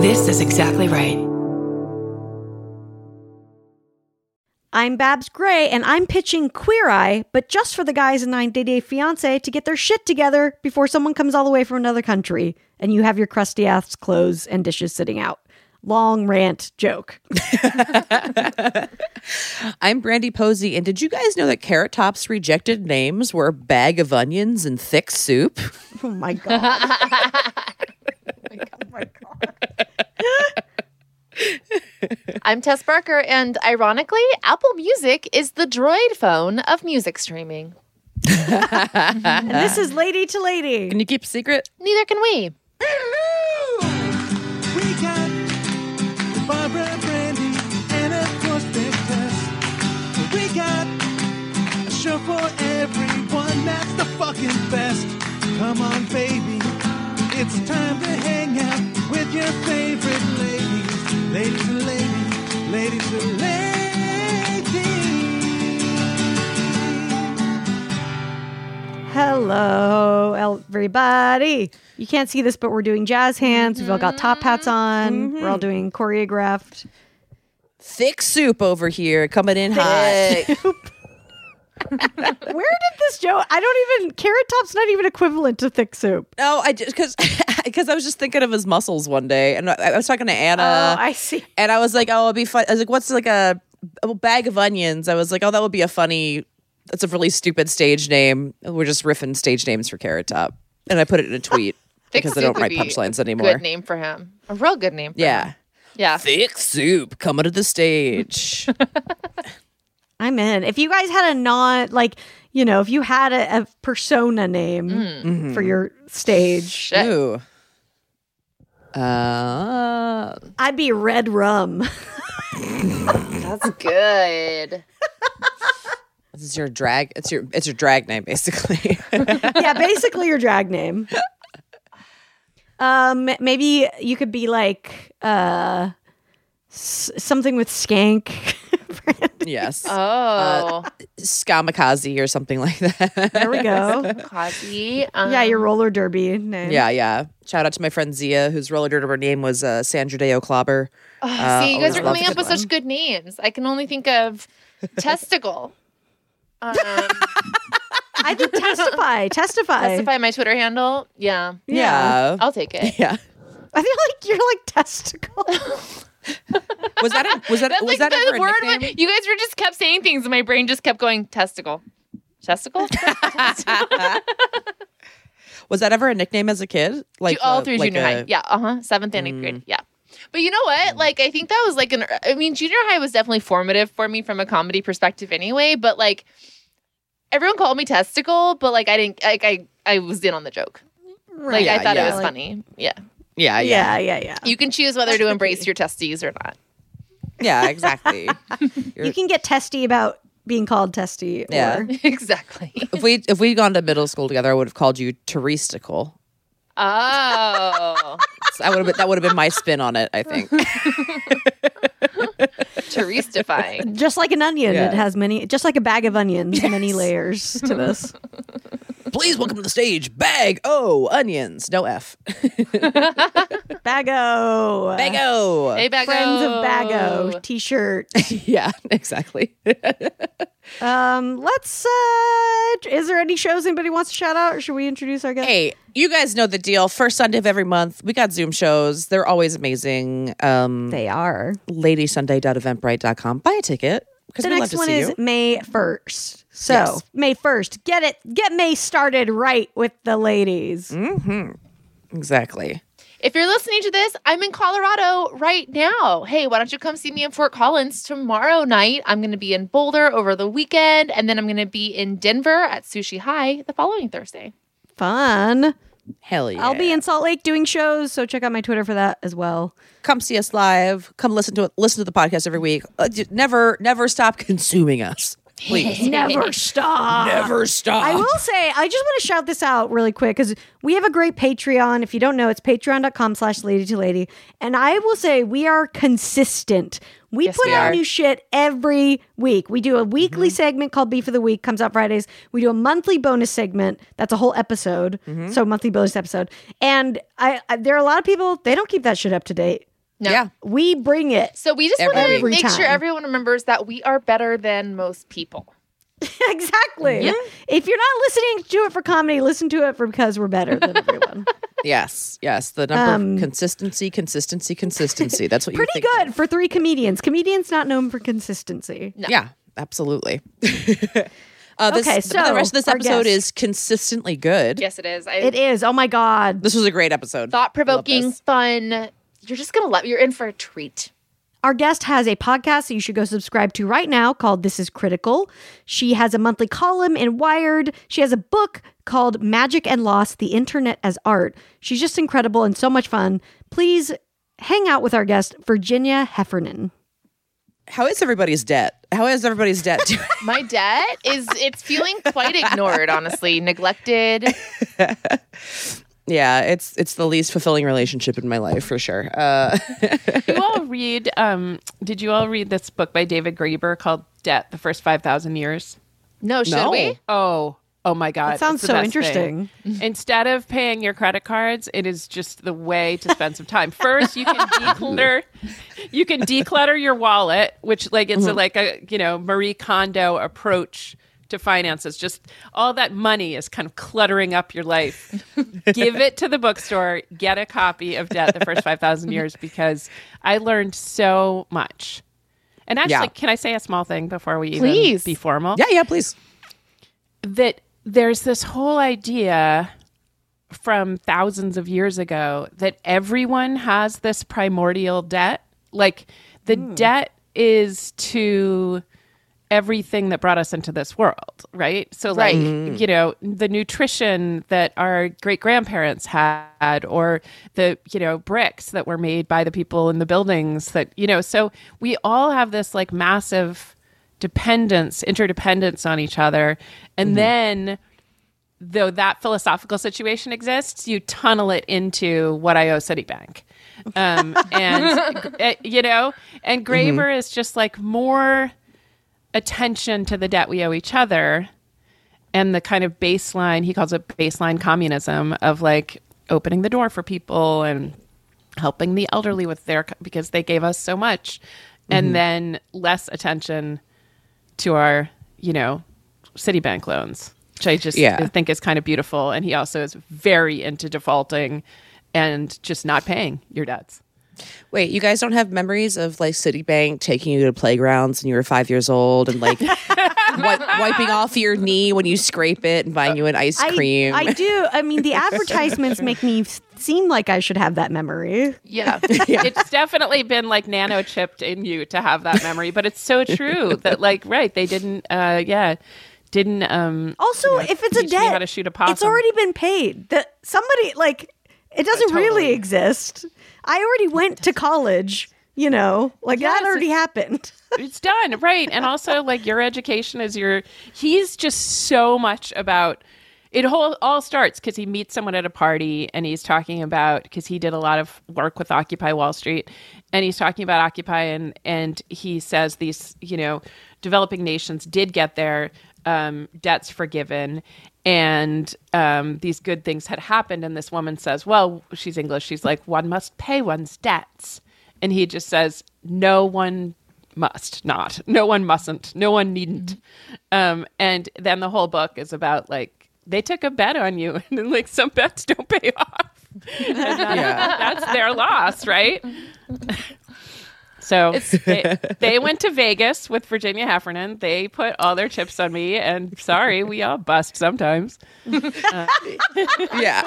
This is exactly right. I'm Babs Gray, and I'm pitching Queer Eye, but just for the guys in 90 Day Fiance to get their shit together before someone comes all the way from another country and you have your crusty ass clothes and dishes sitting out. Long rant joke. I'm Brandy Posey, and did you guys know that Carrot Top's rejected names were Bag of Onions and Thick Soup? Oh my God. I'm Tess Barker, and ironically, Apple Music is the droid phone of music streaming. and this is Lady to Lady. Can you keep a secret? Neither can we. We got Barbara Brandy and of course Big Tess. We got a show for everyone that's the fucking best. Come on, baby. It's time to hang out with your favorite ladies. Ladies and ladies, ladies and ladies. Hello, everybody. You can't see this, but we're doing jazz hands. We've all got top hats mm-hmm. on. We're all mm-hmm. doing choreographed. Thick Soup over here coming in hot. Where did this joke? I don't even. Carrot Top's not even equivalent to thick soup. No, I just because because I was just thinking of his muscles one day, and I, I was talking to Anna. oh, I see. and I was like, oh, it'd be fun. I was like, what's like a, a bag of onions? I was like, oh, that would be a funny. That's a really stupid stage name. We're just riffing stage names for Carrot Top, and I put it in a tweet because I Soup don't would write punchlines anymore. Good name for him. A real good name. For Yeah, him. Yeah. thick soup coming to the stage. I'm in. If you guys had a non, like, you know, if you had a, a persona name for your stage, Shit. Ooh. Uh, I'd be Red Rum. That's good. this is your drag. It's your it's your drag name basically. yeah, basically your drag name. Um, maybe you could be like uh, s- something with skank. yes, Oh. Skamikaze or something like that. there we go. Quasi. Um, Yeah, your roller derby name. Yeah, yeah. Shout out to my friend Zia, whose roller derby name was uh, Sandra Deo Clobber. oh, Uh, see, you guys are coming up it. with such good names. I can only think of testicle. Um, I think testify, testify. testify my Twitter handle. Yeah. Yeah. I'll take it. Yeah. I feel like you're like testicle. Was that a, was that That's was like that ever a word. nickname? You guys were just kept saying things, and my brain just kept going testicle, testicle. Was that ever a nickname as a kid? Like all uh, through like junior a- high. Yeah, uh huh. Seventh and eighth grade. Yeah. But you know what? Like, I think that was like an. I mean, junior high was definitely formative for me from a comedy perspective, anyway. But like, everyone called me testicle, but like, I didn't. Like, I I was in on the joke. Like, Yeah, I thought yeah. it was Like- funny. Yeah. Yeah, yeah, yeah, yeah, yeah. You can choose whether to embrace your testes or not. yeah, exactly. You can get testy about being called testy. Yeah. Or, exactly. if we if we'd gone to middle school together, I would have called you Teresticle. Oh, So I would have been, that would have been my spin on it. I think. Terestifying. just like an onion, Yeah. it has many. Just like a bag of onions, many layers to this. Please welcome to the stage, Bag O Onions, no F. Bago. Bago. Hey, Bago. Friends of Bago T-shirt. Yeah, exactly. Um, let's. uh Is there any shows anybody wants to shout out, or should we introduce our guest? Hey, you guys know the deal. First Sunday of every month, we got Zoom shows. They're always amazing. Um, They are. ladysunday.eventbrite.com. Buy a ticket because The we love next to one see is you. May first. So Yes. May first, get it. Get May started right with the ladies. Mm-hmm. Exactly. If you're listening to this, I'm in Colorado right now. Hey, why don't you come see me in Fort Collins tomorrow night? I'm going to be in Boulder over the weekend, and then I'm going to be in Denver at Sushi High the following Thursday. Fun. Hell yeah. I'll be in Salt Lake doing shows, so check out my Twitter for that as well. Come see us live. Come listen to it. Listen to the podcast every week. Uh, never, never stop consuming us. Please. Never stop. never stop. I will say, I just want to shout this out really quick because we have a great Patreon. If you don't know, it's patreon.com slash lady to lady. And I will say we are consistent. We Yes, put we out are. new shit every week. We do a weekly mm-hmm. segment called Beef of the Week, comes out Fridays. We do a monthly bonus segment. That's a whole episode. Mm-hmm. So monthly bonus episode. And I, I there are a lot of people, they don't keep that shit up to date. No. Yeah. We bring it. So we just want to Every make sure everyone remembers that we are better than most people. exactly. If you're not listening to it for comedy, listen to it for because we're better than everyone. Yes, yes. The number Um, of consistency, consistency, consistency. That's what you Pretty think of. good for three comedians. Comedians not known for consistency. Yeah, absolutely. uh, this, Okay, the rest of this episode guest. is consistently good. Yes, it is. I It is. Oh my god. This was a great episode. Thought provoking, fun. You're just gonna let you're in for a treat. Our guest has a podcast that you should go subscribe to right now called This Is Critical. She has a monthly column in Wired. She has a book called Magic and Loss The Internet as Art. She's just incredible and so much fun. Please hang out with our guest, Virginia Heffernan. How is everybody's debt? How is everybody's debt doing? My debt is it's feeling quite ignored, honestly, neglected. yeah, it's it's the least fulfilling relationship in my life for sure. Uh, you all read um did you all read this book by david graeber called debt the first 5000 years No, should No. we? oh oh my god That sounds so interesting. thing. instead of paying your credit cards it is just the way to spend some time first you can declutter you can declutter your wallet which like it's a, like a you know marie kondo approach to finances. Just all that money is kind of cluttering up your life. Give it to the bookstore. Get a copy of debt the first 5000 years because i learned so much. And actually Yeah. can i say a small thing before we even be formal? Yeah, yeah, please. that there's this whole idea from thousands of years ago that everyone has this primordial debt. Like the hmm. debt is to everything that brought us into this world, right? So, like, you know, the nutrition that our great grandparents had, or the, you know, bricks that were made by the people in the buildings that, you know, so we all have this like massive dependence, interdependence on each other. And then, though that philosophical situation exists, you tunnel it into what I owe Citibank. Um, and, uh, you know, and Graeber is just like more attention to the debt we owe each other and the kind of baseline, he calls it baseline communism of like opening the door for people and helping the elderly with their, because they gave us so much. And mm-hmm. then less attention to our, you know, Citibank loans, which I just Yeah. think is kind of beautiful. And he also is very into defaulting and just not paying your debts. Wait, you guys don't have memories of like Citibank taking you to playgrounds when you were five years old and like wi- wiping off your knee when you scrape it and buying you an ice cream? I do. I mean, the advertisements make me seem like I should have that memory. Yeah. it's definitely been like nano chipped in you to have that memory, but it's so true that like right they didn't uh yeah didn't um Also, you know, if it's a teach debt, how to shoot a possum. it's already been paid. That somebody like it doesn't really exist. I already went to college. You know, like Yes, that already happened. it's done right and also like your education is your he's just so much about it whole all starts because he meets someone at a party and he's talking about because he did a lot of work with occupy wall street and he's talking about occupy and and he says these you know developing nations did get their um, debts forgiven and um, these good things had happened and this woman says well she's english. She's like one must pay one's debts. And he just says no one must not no one mustn't no one needn't. Um and then the whole book is about like they took a bet on you and then like some bets don't pay off. Yeah. that's their loss right so they, they went to vegas with virginia heffernan they put all their chips on me and sorry we all bust sometimes yeah.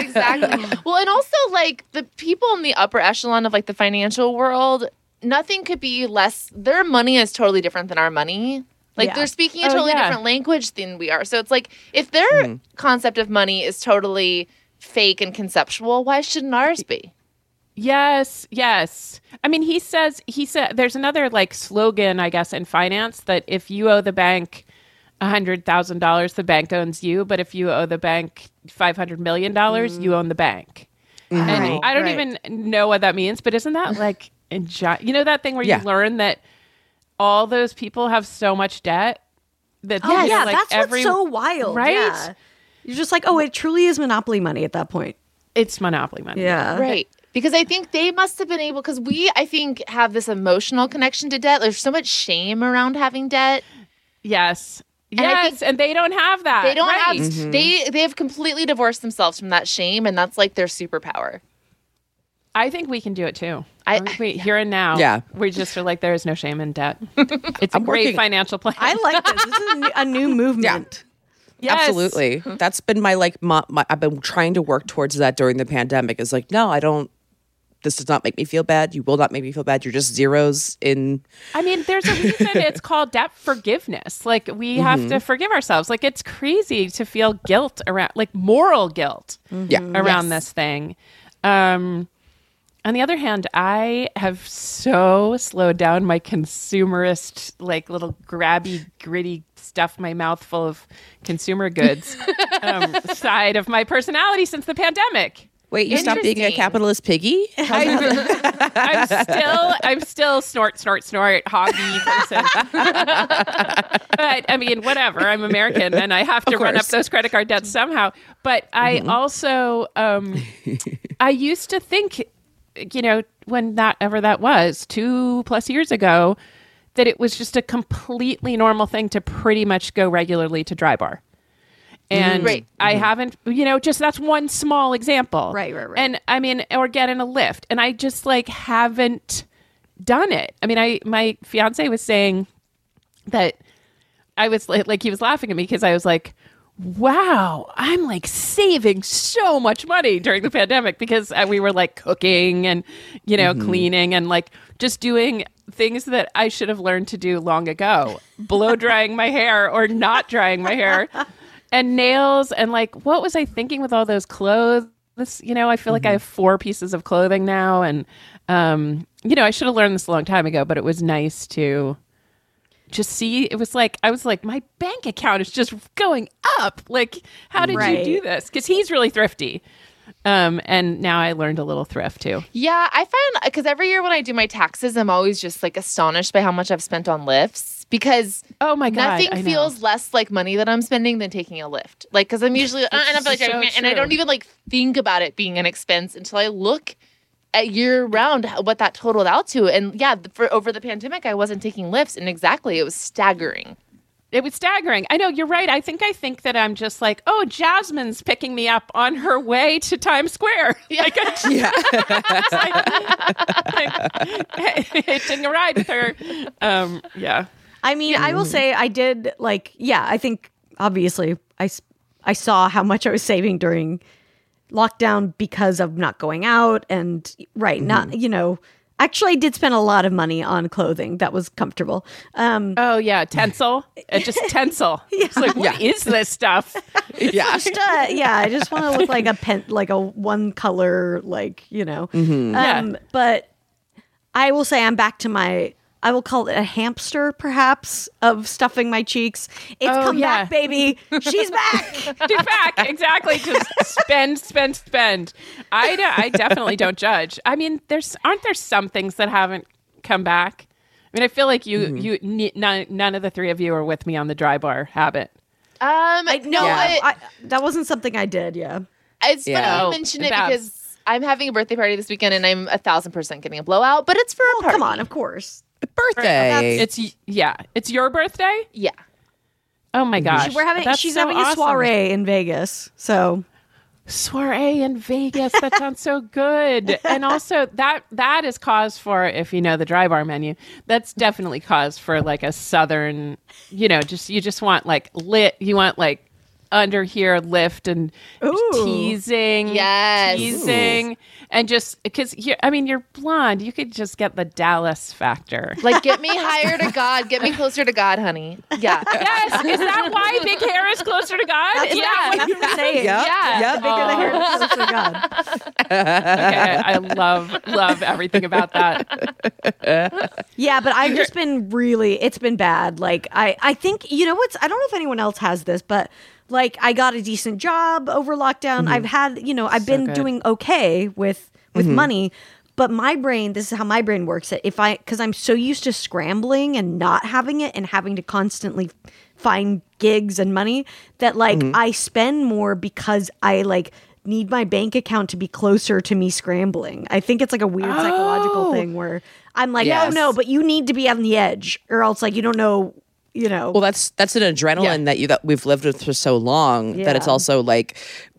exactly. Well, and also like the people in the upper echelon of like the financial world, nothing could be less. Their money is totally different than our money. Like Yeah. they're speaking a Oh, totally yeah. different language than we are. So it's like if their hmm. concept of money is totally fake and conceptual, why shouldn't ours be? Yes, yes. I mean, he says he said there's another like slogan, I guess, in finance that if you owe the bank a hundred thousand dollars, the bank owns you. But if you owe the bank five hundred million dollars, mm-hmm. you own the bank. Mm-hmm. And Right, I don't right. even know what that means, but isn't that mm-hmm. like in gi- you know that thing where Yeah. you learn that all those people have so much debt that Oh you yeah, like that's every what's so wild, right? Yeah. You're just like, oh, it truly is monopoly money at that point. it's monopoly money. Yeah, Right. Because I think they must have been able because we I think have this emotional connection to debt. There's so much shame around having debt. Yes. I yes, think- and they don't have that. They don't right. have they they have completely divorced themselves from that shame, and that's like their superpower. I think we can do it too. I- I, we, here and now. Yeah. we just are like there is no shame in debt. It's a I'm great working- financial plan. I like this. This is a new, a new movement. Yes. Absolutely. That's been my like my, my I've been trying to work towards that during the pandemic. Is like, no, I don't this does not make me feel bad. You will not make me feel bad. You're just zeros in I mean, there's a reason it's called debt forgiveness. Like we have Mm-hmm. to forgive ourselves. Like it's crazy to feel guilt around, like moral guilt Yeah. around this thing. Um, on the other hand, I have so slowed down my consumerist, like little grabby, gritty, stuff my mouth full of consumer goods um, side of my personality since the pandemic. Wait, you stopped being a capitalist piggy? I'm still, I'm still snort, snort, snort, hoggy person. but I mean, whatever. I'm American, and I have to run up those credit card debts somehow. But I also, um, I used to think, you know, when that ever that was two plus years ago, that it was just a completely normal thing to pretty much go regularly to Drybar. And Right. I haven't, you know, just that's one small example. Right, right, right. And I mean, or get in a Lyft. And I just like haven't done it. I mean, I, my fiance was saying that I was like, like he was laughing at me because I was like, wow, I'm like saving so much money during the pandemic because uh, we were like cooking and, you know, cleaning and like just doing things that I should have learned to do long ago, blow drying my hair or not drying my hair and nails. And like, what was I thinking with all those clothes? This, you know, I feel like I have four pieces of clothing now. And, um, you know, I should have learned this a long time ago, but it was nice to, just see it was like i was like my bank account is just going up like how did Right. you do this because he's really thrifty um and now i learned a little thrift too Yeah, I find because every year when I do my taxes, I'm always just like astonished by how much I've spent on Lyfts because oh my god nothing I know. feels less like money that I'm spending than taking a Lyft. Like, because I'm usually, and I'm like, so and I don't even like think about it being an expense until I look at year round what that totaled out to. And yeah, for over the pandemic, I wasn't taking Lyfts, and exactly, it was staggering. It was staggering. I know you're right. I think i think that i'm just like oh jasmine's picking me up on her way to times square. Like, Yeah. like, hitching a ride with her. Um yeah. I mean, I will say I did like, yeah, I think obviously I I saw how much I was saving during lockdown because of not going out and, right, not, you know, actually, I did spend a lot of money on clothing that was comfortable. Um, oh yeah tencel Uh, just tencel it's like what is this stuff yeah. just, uh, yeah, I just want to look like a pen, like a one color, like, you know. Um, Yeah. But I will say I'm back to my. I will call it a hamster, perhaps, of stuffing my cheeks. It's Oh, come yeah. back, baby. She's back. Get back exactly just spend spend spend i i definitely don't judge i mean there's aren't there some things that haven't come back i mean i feel like you you ne- none, none of the three of you are with me on the Drybar habit Um, I, no, Yeah. I, I, that wasn't something I did. Yeah. It's Yeah. funny Oh, you mention it Babs. because I'm having a birthday party this weekend, and I'm a thousand percent getting a blowout, but it's for a party. Come on, of course. Birthday. it's yeah it's your birthday yeah. oh my gosh We're having. That's she's so having a awesome. soiree in Vegas. So soiree in Vegas. That sounds so good. And also that that is cause for if you know the Drybar menu. That's definitely cause for like a southern, you know, just you just want like lit. You want like under here lift and Ooh. teasing, Yes. teasing, and just because you. I mean, you're blonde. You could just get the Dallas factor. Like, get me higher to God. Get me closer to God, honey. Yeah. Yes, is that why big hair is closer to God? is that that's what I'm saying. Yep, Yeah. yep. The bigger the hair, the oh. closer to God. okay, I love love everything about that. Yeah, but I've just been really it's been bad. Like I I think you know what's I don't know if anyone else has this, but like I got a decent job over lockdown. Mm-hmm. I've had, you know, I've been good. doing okay with with mm-hmm. money, but my brain, this is how my brain works. That if I cuz I'm so used to scrambling and not having it and having to constantly find gigs and money that like mm-hmm. I spend more because I like need my bank account to be closer to me scrambling. I think it's like a weird psychological Oh. thing where I'm like, Yes. oh no, but you need to be on the edge, or else like you don't know, you know. Well, that's that's an adrenaline that you that we've lived with for so long that it's also like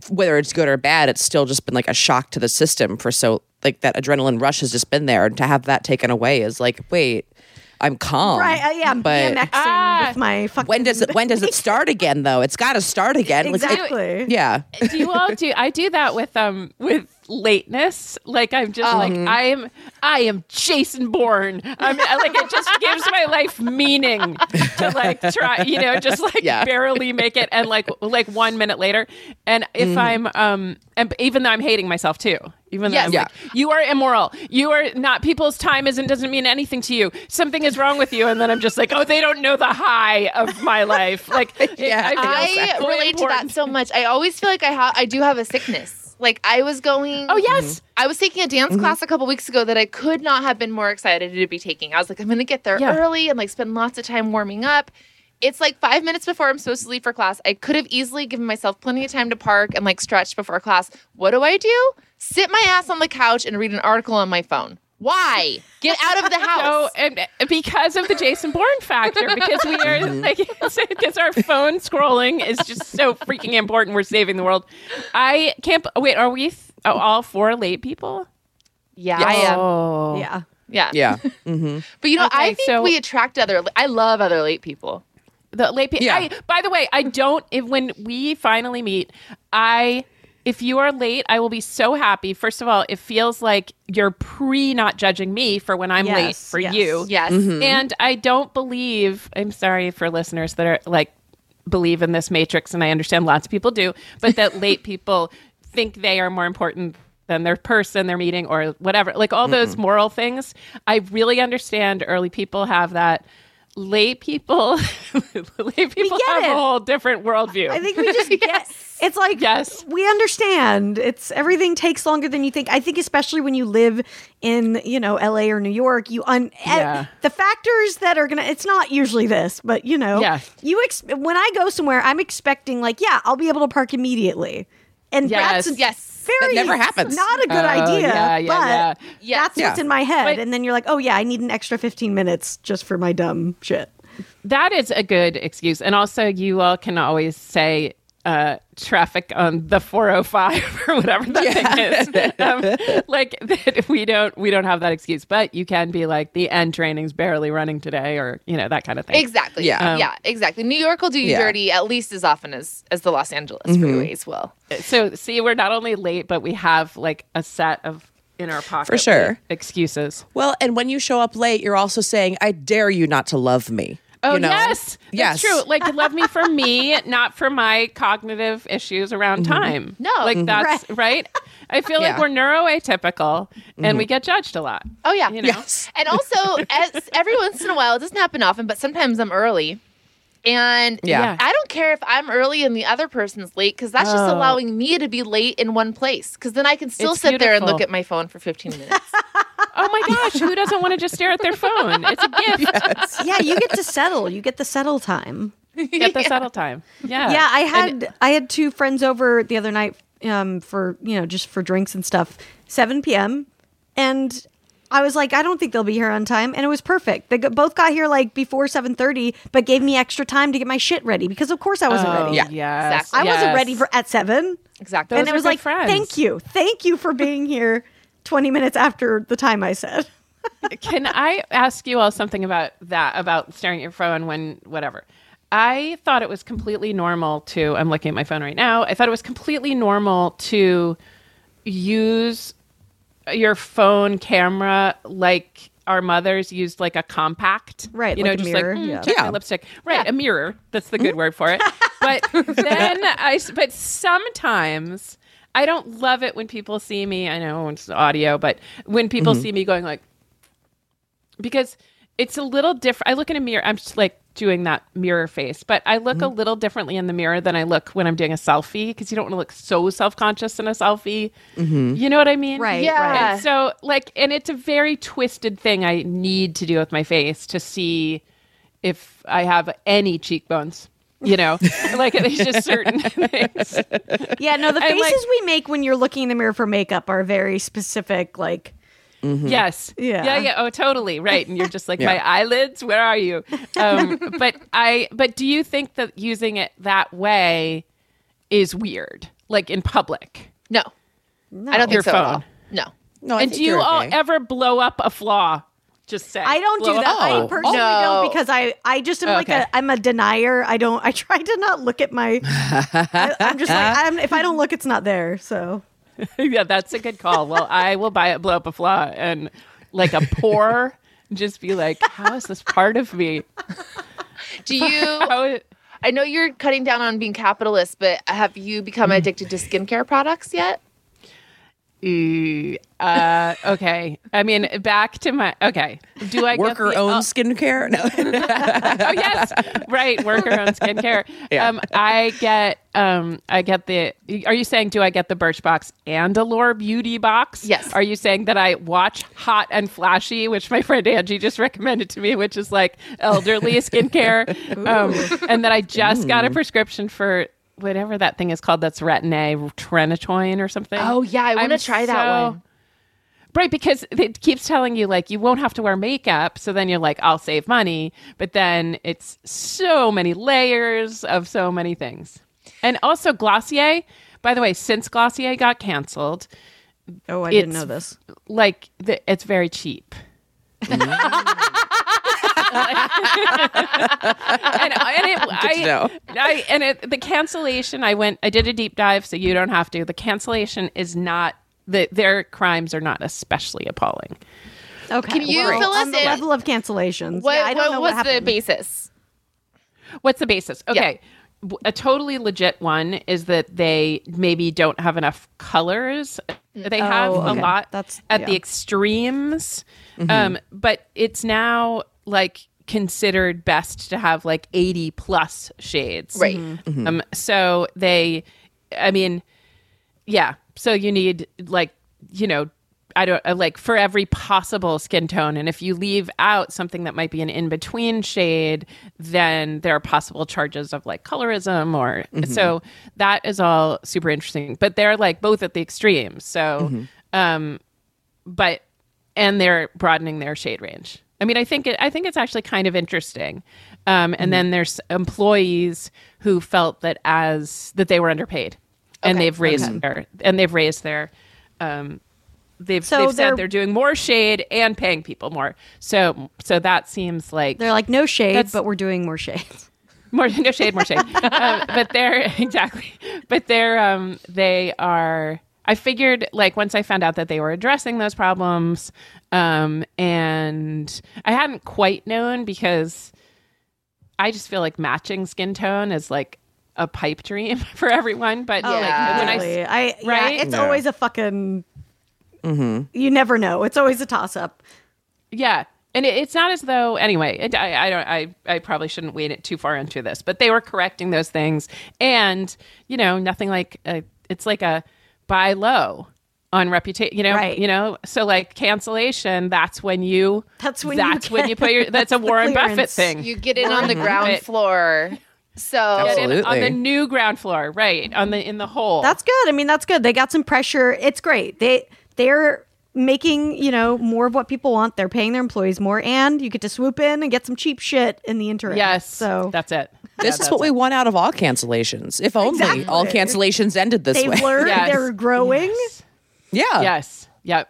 whether it's good or bad, it's still just been like a shock to the system for so like that adrenaline rush has just been there, and to have that taken away is like, wait, I'm calm, right? Uh, yeah, I'm but BMXing Ah. with my fucking. when does it when does it start again though? It's got to start again. Like, it- exactly? yeah, do you all do I do that with um with lateness like I'm just like I am I am Jason Bourne I'm like it just gives my life meaning to like try you know just like Yeah. barely make it and like like 1 minute later and if I'm um and even though I'm hating myself too even though Yes. I'm Yeah. like you are immoral you are not people's time isn't doesn't mean anything to you something is wrong with you and then I'm just like oh they don't know the high of my life like Yeah. I, I so relate to that so much. I always feel like I have I do have a sickness. Like I was going oh yes mm-hmm. I was taking a dance mm-hmm. class a couple weeks ago that I could not have been more excited to be taking. I was like, I'm going to get there Yeah. early and like spend lots of time warming up. It's like five minutes before I'm supposed to leave for class. I could have easily given myself plenty of time to park and like stretch before class. What do I do? Sit my ass on the couch and read an article on my phone. Why? Get out of the So, house. and uh, because of the Jason Bourne factor, because we are Mm-hmm. like, because our phone scrolling is just so freaking important. We're saving the world. I can't. Wait, are we th- oh, all four late people? yeah, I am. Oh, Yeah. Yeah. yeah. But you know, I think so- we attract other I love other late people. The late people. Yeah. I, by the way, I don't. If when we finally meet, I. If you are late, I will be so happy. First of all, it feels like you're pre not judging me for when I'm late for yes. you. Yes. Mm-hmm. And I don't believe, I'm sorry for listeners that are like, believe in this matrix, and I understand lots of people do, but that late people think they are more important than their person they're meeting or whatever. Like all those moral things. I really understand early people have that. Late people, lay people have it. a whole different worldview. I think we just get. It's like Yes. we understand. It's everything takes longer than you think. I think especially when you live in you know L.A. or New York, you un Yeah. the factors that are gonna. It's not usually this, but you know, Yeah. You ex- when I go somewhere, I'm expecting like, yeah, I'll be able to park immediately, and Yes. that's Yes. Very That never happens. Not a good Oh, idea. yeah, yeah, but yeah. Yes. that's what's Yeah. in my head, But- and then you're like, oh yeah, I need an extra 15 minutes just for my dumb shit. That is a good excuse. And also, you all can always say uh, traffic on the 405 or whatever that thing is. Um, like that we don't we don't have that excuse, but you can be like the end training's barely running today, or you know that kind of thing. Exactly. Yeah. Yeah. yeah. Exactly. New York will do you Yeah. dirty at least as often as as the Los Angeles Mm-hmm. freeways will. So see, we're not only late, but we have like a set of in our pocket For sure. excuses. Well, and when you show up late, you're also saying, "I dare you not to love me." Oh you know? yes, Yes. that's true. Like love me for me, not for my cognitive issues around time. No. like Mhm. that's right. I feel like we're neuroatypical, and we get judged a lot. Oh yeah. You know? Yes. And also, as every once in a while, it doesn't happen often, but sometimes I'm early. And Yeah. Yeah. I don't care if I'm early and the other person's late because that's just Oh. allowing me to be late in one place. Because then I can still It's sit there and look at my phone for 15 minutes. Oh my gosh, who doesn't want to just stare at their phone? It's a gift. yeah, you get to settle. You get the settle time. You Get the settle time. Yeah, yeah i And- had i had two friends over the other night um for you know just for drinks and stuff 7 p.m and i was like i don't think they'll be here on time and it was perfect they both got here like before 7.30 but gave me extra time to get my shit ready because of course i wasn't Oh, ready Yeah. yes, Exactly. i wasn't ready for at 7 exactly. and it was like friends. thank you thank you for being here 20 minutes after the time i said Can I ask you all something about that, about staring at your phone when whatever? I thought it was completely normal to, I'm looking at my phone right now. I thought it was completely normal to use your phone camera like our mothers used like a compact. Right, You know, like a just mirror, like, mm, yeah. check my Yeah. lipstick. Right, a mirror. That's the good word for it. But then I, but sometimes I don't love it when people see me. I know it's audio, but when people Mm-hmm. see me going like, because it's a little different. I look in a mirror. I'm just like doing that mirror face, but I look Mm-hmm. a little differently in the mirror than I look when I'm doing a selfie because you don't want to look so self conscious in a selfie. Mm-hmm. You know what I mean? Right, Yeah. right. And so, like, and it's a very twisted thing I need to do with my face to see if I have any cheekbones. You know, like it's just certain things. Yeah, no, the faces like- we make when you're looking in the mirror for makeup are very specific. Like, Yes. Yeah. Yeah. Yeah. Oh, totally. Right. And you're just like Yeah. my eyelids. Where are you? Um, but I. But do you think that using it that way is weird, like in public? No, I don't think Your so at all. phone. No. No, I and think do you all okay. ever blow up a flaw? Just say I don't do blow up that. a I flaw? personally No. don't because I I just am like Okay. a I'm a denier. I don't. I try to not look at my. I, I'm just like I'm, if I don't look, it's not there. So yeah, that's a good call. Well, I will buy it, blow up a flaw, and like a pore, just be like, how is this part of me? Do you? How, I know you're cutting down on being capitalist, but have you become mm. addicted to skincare products yet? Uh, okay. I mean, back to my okay. Do I get worker the- owned oh, skincare? No. oh yes, right. Worker owned skincare. Yeah. Um, I get um, I get the. Are you saying do I get the Birchbox and Allure Beauty box? Yes. Are you saying that I watch Hot and Flashy, which my friend Angie just recommended to me, which is like elderly skincare, um, and that I just got a prescription for. Whatever that thing is called, that's Retin-A, Trenitoin or something. Oh, yeah, I wanna try that so- one. Right, because it keeps telling you like you won't have to wear makeup, so then you're like, I'll save money. But then it's so many layers of so many things. And also Glossier, by the way, since Glossier got canceled, oh, I didn't know this. like the, it's very cheap. And, and it, I, know. I and it, the cancellation. I went. I did a deep dive, so you don't have to. The cancellation is not. The, their crimes are not especially appalling. Okay, Can you well, fill us on the in? level of cancellations? What, yeah, I don't what know was what the basis? What's the basis? Okay. a totally legit one is that they maybe don't have enough colors. They have Oh, a lot That's- at the yeah. extremes. Um, but it's now like considered best to have like 80 plus shades. Right. Um, so they, I mean, yeah. So you need like, you know, I don't uh, like for every possible skin tone. And if you leave out something that might be an in between shade, then there are possible charges of like colorism or so that is all super interesting. But they're like both at the extremes. So, um, but, and they're broadening their shade range. I mean, I think it, I think it's actually kind of interesting. Um, and then there's employees who felt that as that they were underpaid, and Okay. they've raised their and they've raised their um, they've So they've they're- said they're doing more shade and paying people more. So so that seems like They're like no shade, but we're doing more shade. more no shade, more shade. um, but they're exactly. But they're um they are. I figured like once I found out that they were addressing those problems, um, and I hadn't quite known because I just feel like matching skin tone is like a pipe dream for everyone. But Oh, like when I Totally. I, yeah, right? it's Yeah. always a fucking. You never know. It's always a toss up. Yeah. And it, it's not as though anyway. It, I, I don't. I, I probably shouldn't wade it too far into this, but they were correcting those things, and you know, nothing like a, it's like a buy low on reputation. You know, Right. you know. So like cancellation, that's when you. That's when you That's when you put your. That's a the Warren Buffett thing. You get in on the mhm. ground floor. So Get in on the new ground floor, right on the in the hole. That's good. I mean, that's good. They got some pressure. It's great. They they're making you know more of what people want. They're paying their employees more, and you get to swoop in and get some cheap shit in the interim. yes. So that's it. This is what we want out of all cancellations. If only Exactly. all cancellations ended this way. they've way. learned. Yes. They're growing. Yeah. Yes. Yep.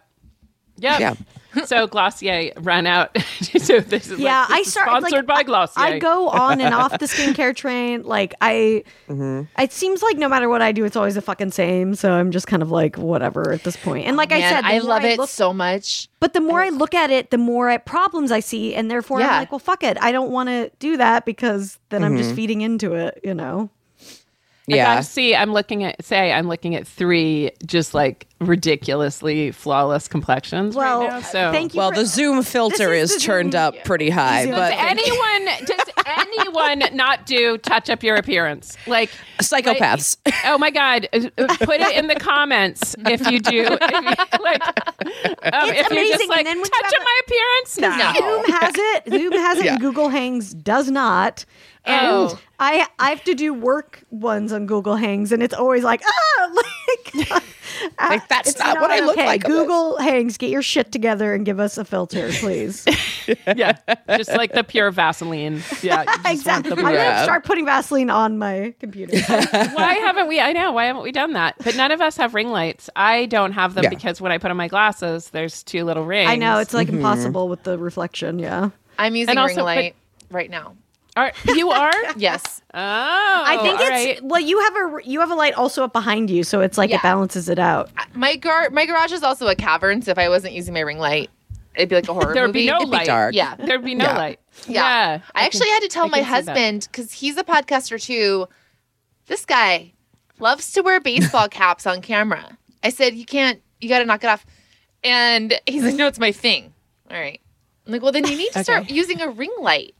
Yep. Yeah. so Glossier ran out. so this is Yeah, like, this I is started sponsored like, by Glossier. I, I go on and off the skincare train. Like I, Mm-hmm. it seems like no matter what I do, it's always the fucking same. So I'm just kind of like whatever at this point. And like I man, said, I more love it look- so much. But the more I look at it, the more I, problems I see, and therefore I'm like, well, fuck it. I don't want to do that because then I'm Mm-hmm. just feeding into it. You know. Yeah. gotta see. I'm looking at say I'm looking at three just like ridiculously flawless complexions Well, right now. So thank you. Well, for- the Zoom filter This is is, the turned Zoom- up pretty high, Zoom but Does anyone does anyone not do touch up your appearance? Like Psychopaths. like- oh my god! uh, uh, Put it in the comments if you do. If you, like, um, It's if you're amazing, just and like then when you touch have up a- my appearance, no. Zoom has it. Zoom has it, Yeah. and Google Hangs does not. And Oh. I I have to do work ones on Google Hangs, and it's always like ah, like, Like, that's it's not what I look okay. like. Google Hangs, get your shit together and give us a filter, please. yeah, just like the pure Vaseline. Yeah, you just want exactly. I'm gonna start putting Vaseline on my computer. why haven't we? I know why haven't we done that? But none of us have ring lights. I don't have them Yeah. because when I put on my glasses, there's two little rings. I know it's like Mm-hmm. impossible with the reflection. Yeah. I'm using And a also- ring but- light right now. Are, you are. Yes. Oh, I think all it's right. well. You have a you have a light also up behind you, so it's like Yeah. it balances it out. My gar- my garage is also a cavern, so if I wasn't using my ring light, it'd be like a horror There'd movie. be no It'd light. dark. Yeah. There'd be no Yeah. light. Yeah. I actually had to tell I my can see that. husband because he's a podcaster too. This guy loves to wear baseball caps on camera. I said, "You can't. You got to knock it off." And he's like, "No, it's my thing." All right. I'm like, "Well, then you need to start using a ring light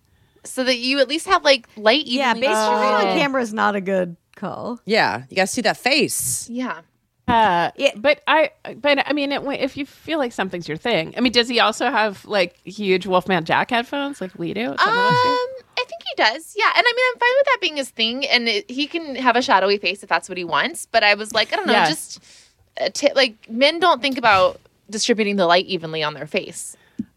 so that you at least have like light." Yeah, evenly baseball on camera is not a good call. Yeah, you guys see that face. Yeah. Uh, Yeah. but I, but I mean, it, if you feel like something's your thing, I mean, does he also have like huge Wolfman Jack headphones like we do? Um, Some of us do? I think he does. Yeah, and I mean, I'm fine with that being his thing, and it, he can have a shadowy face if that's what he wants. But I was like, I don't know, Yeah. just uh, t- like men don't think about distributing the light evenly on their face.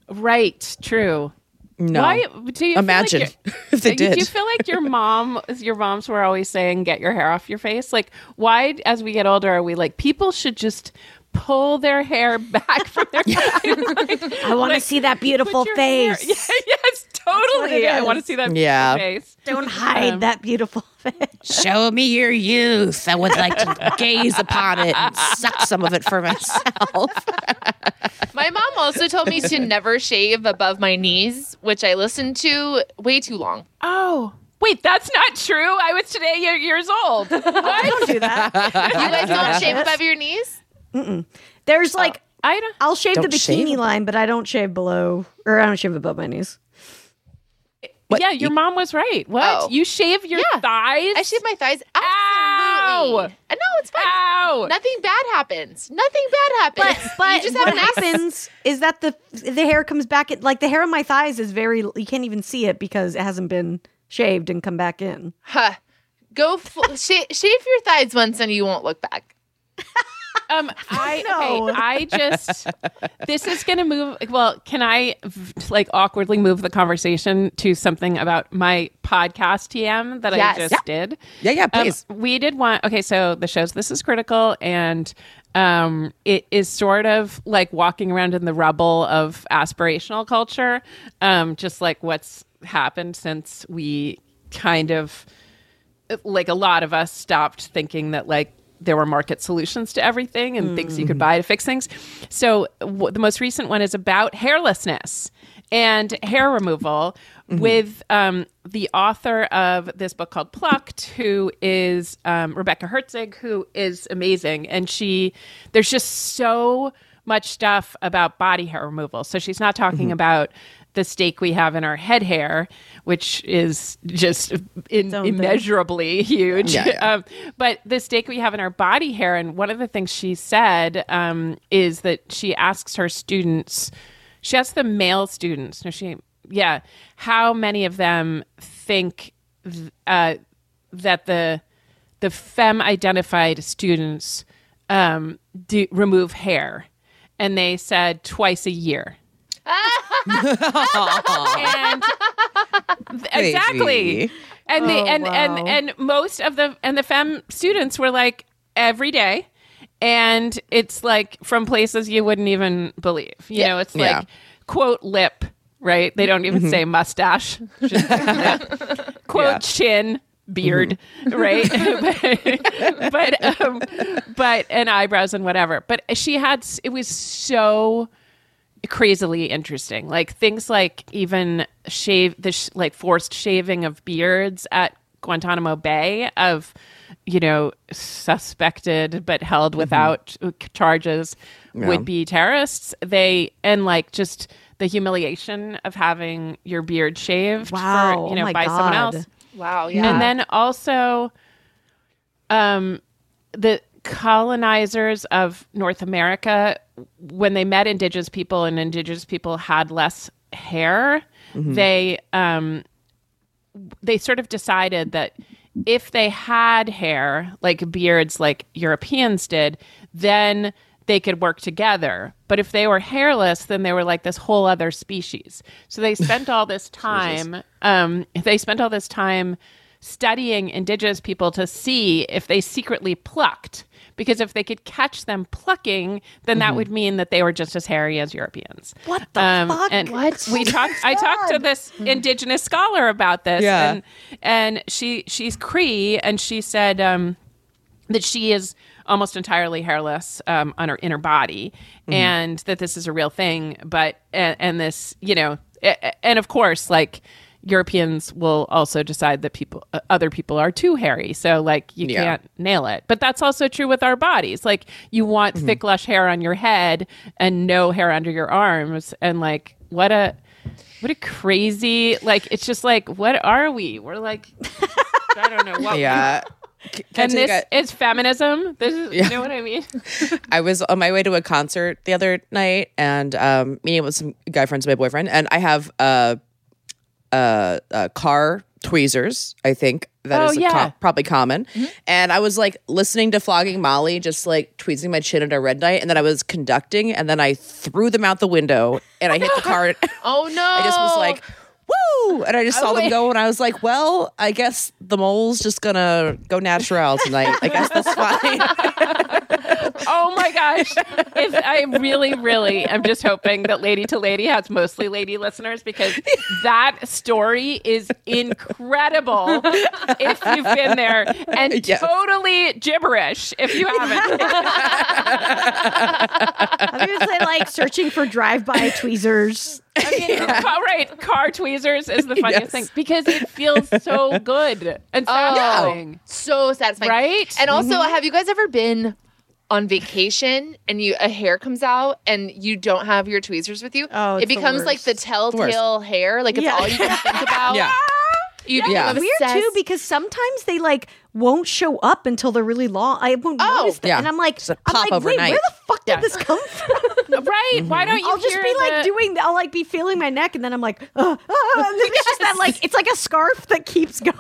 Right. True. No. Why do you feel Imagine like if they did? Do you feel like your mom, your moms were always saying, "Get your hair off your face"? Like, why, as we get older, are we like people should just pull their hair back from their face I want to Like, see that beautiful Put your hair- face. Yeah, yes, totally. I want to see that Yeah. face. Don't hide Um, that beautiful face. Show me your youth. I would like to gaze upon it and suck some of it for myself. My mom also told me to never shave above my knees, which I listened to way too long. Oh, wait, that's not true. I was today year- years old. What? Don't do that. You guys don't shave above your knees? There's like I don't. I'll shave the Don't shave bikini above- line, but I don't shave below, or I don't shave above my knees. What? Yeah, your mom was right. What? Oh. You shave your Yeah. thighs? I shave my thighs. Ow! Absolutely. I know it's fine. Ow! Nothing bad happens. Nothing bad happens. But but you just what happens is that the the hair comes back. In, like the hair on my thighs is very. You can't even see it because it hasn't been shaved and come back in. Huh. Go f- sh- shave your thighs once and you won't look back. Um, I No. okay, I just this is gonna move. Well, can I like awkwardly move the conversation to something about my podcast TM that Yes. I just did? Yeah, yeah, Um, please. we did one. Okay, so the show's This Is Critical, and um, it is sort of like walking around in the rubble of aspirational culture, um, just like what's happened since we kind of like a lot of us stopped thinking that like there were market solutions to everything and things you could buy to fix things. So w- the most recent one is about hairlessness and hair removal with um, the author of this book called Plucked, who is um, Rebecca Herzig, who is amazing, and she there's just so much stuff about body hair removal. So she's not talking about the stake we have in our head hair, which is just in, own thing. immeasurably huge. Yeah, yeah. Um, but the stake we have in our body hair, and one of the things she said um, is that she asks her students, she asks the male students, no, she, yeah, how many of them think th- uh, that the the femme identified students um, do, remove hair, and they said twice a year. And exactly Crazy. and the Oh, and wow. and and most of the and the fem students were like every day and it's like from places you wouldn't even believe you know it's like Yeah. quote lip right they don't even say mustache Just lip. quote Yeah. chin beard right but but, um, but and eyebrows and whatever but she had s- it was so crazily interesting. Like things like even shave the sh- like forced shaving of beards at Guantanamo Bay of you know, suspected but held without charges would be terrorists. They and like just the humiliation of having your beard shaved Wow. for, you Oh know, my by someone else. Wow. Yeah. And then also, um, the colonizers of North America, when they met indigenous people and indigenous people had less hair, they um, they sort of decided that if they had hair, like beards, like Europeans did, then they could work together. But if they were hairless, then they were like this whole other species. So they spent all this time. um, they spent all this time studying indigenous people to see if they secretly plucked. Because if they could catch them plucking, then that would mean that they were just as hairy as Europeans. What the fuck? And What? we talked. I talked to this indigenous scholar about this, Yeah. and and she she's Cree, and she said um, that she is almost entirely hairless um, on her inner body, and that this is a real thing. But and, and this, you know, a- a- and of course, like. Europeans will also decide that people, uh, other people, are too hairy. So, like, you Yeah. can't nail it. But that's also true with our bodies. Like, you want thick, lush hair on your head and no hair under your arms. And like, what a what a crazy like. It's just like, what are we? We're like, I don't know what. Yeah. C- can And this guys- is feminism. This is, you know what I mean? I was on my way to a concert the other night and um, meeting with some guy friends of my boyfriend, and I have uh, uh, uh, car tweezers. I think that Oh, is yeah. co- probably common. And I was like listening to Flogging Molly, just like tweezing my chin at a red light, and then I was conducting, and then I threw them out the window, and I hit the car. oh no. I just was like, "Woo!" And I just saw them wait. go, and I was like, "Well, I guess the mole's just gonna go natural tonight. I guess that's fine." Oh my gosh. If I really, really am just hoping that Lady to Lady has mostly lady listeners because that story is incredible if you've been there and Yes. totally gibberish if you haven't. I was gonna say like searching for drive-by tweezers. I mean, ca- right, car tweezers is the funniest Yes. thing because it feels so good and Oh, satisfying. so satisfying. Right? And also, mm-hmm. have you guys ever been on vacation and you a hair comes out and you don't have your tweezers with you? Oh, it's it the becomes like the worst. telltale hair. Like it's Yeah. all you can think about. Yeah. You Yeah. become Weird too because sometimes they like won't show up until they're really long. I won't Oh, notice them, yeah. and I'm like, a I'm like, overnight. wait, where the fuck did Yeah. this come from? Right? Why mhm. don't you I'll just be like the- doing. I'll like be feeling my neck, and then I'm like, uh, uh, uh and then it's just that like it's like a scarf that keeps going.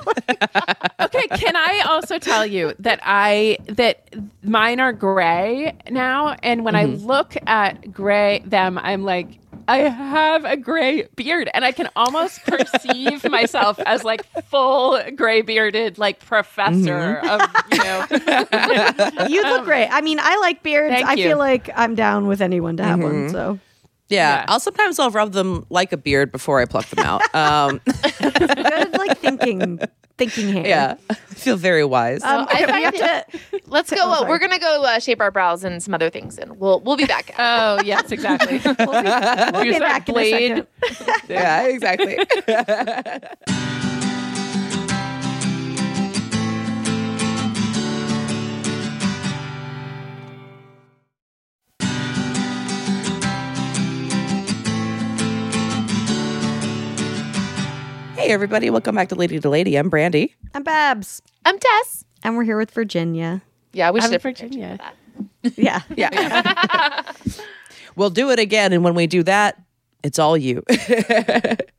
okay can i also tell you that i that mine are gray now and when i mm-hmm. look at gray them i'm like i have a gray beard and i can almost perceive myself as like full gray bearded like professor of you know you look great. I mean, I like beards. Thank I you. feel like I'm down with anyone to have one. So Yeah, Yeah. I'll sometimes I'll rub them like a beard before I pluck them out. Um, good, like thinking, thinking hair. yeah, I feel very wise. Um, I we find have to. Let's go. Oh, uh, we're gonna go uh, shape our brows and some other things, and we'll we'll be back. oh yes exactly We'll Use get that back in a second. yeah, exactly. Hey, everybody! Welcome back to Lady to Lady. I'm Brandy. I'm Babs, I'm Tess. and we're here with Virginia. Yeah, we I'm should have Virginia. Yeah, Yeah, we'll do it again, and when we do that, it's all you. got it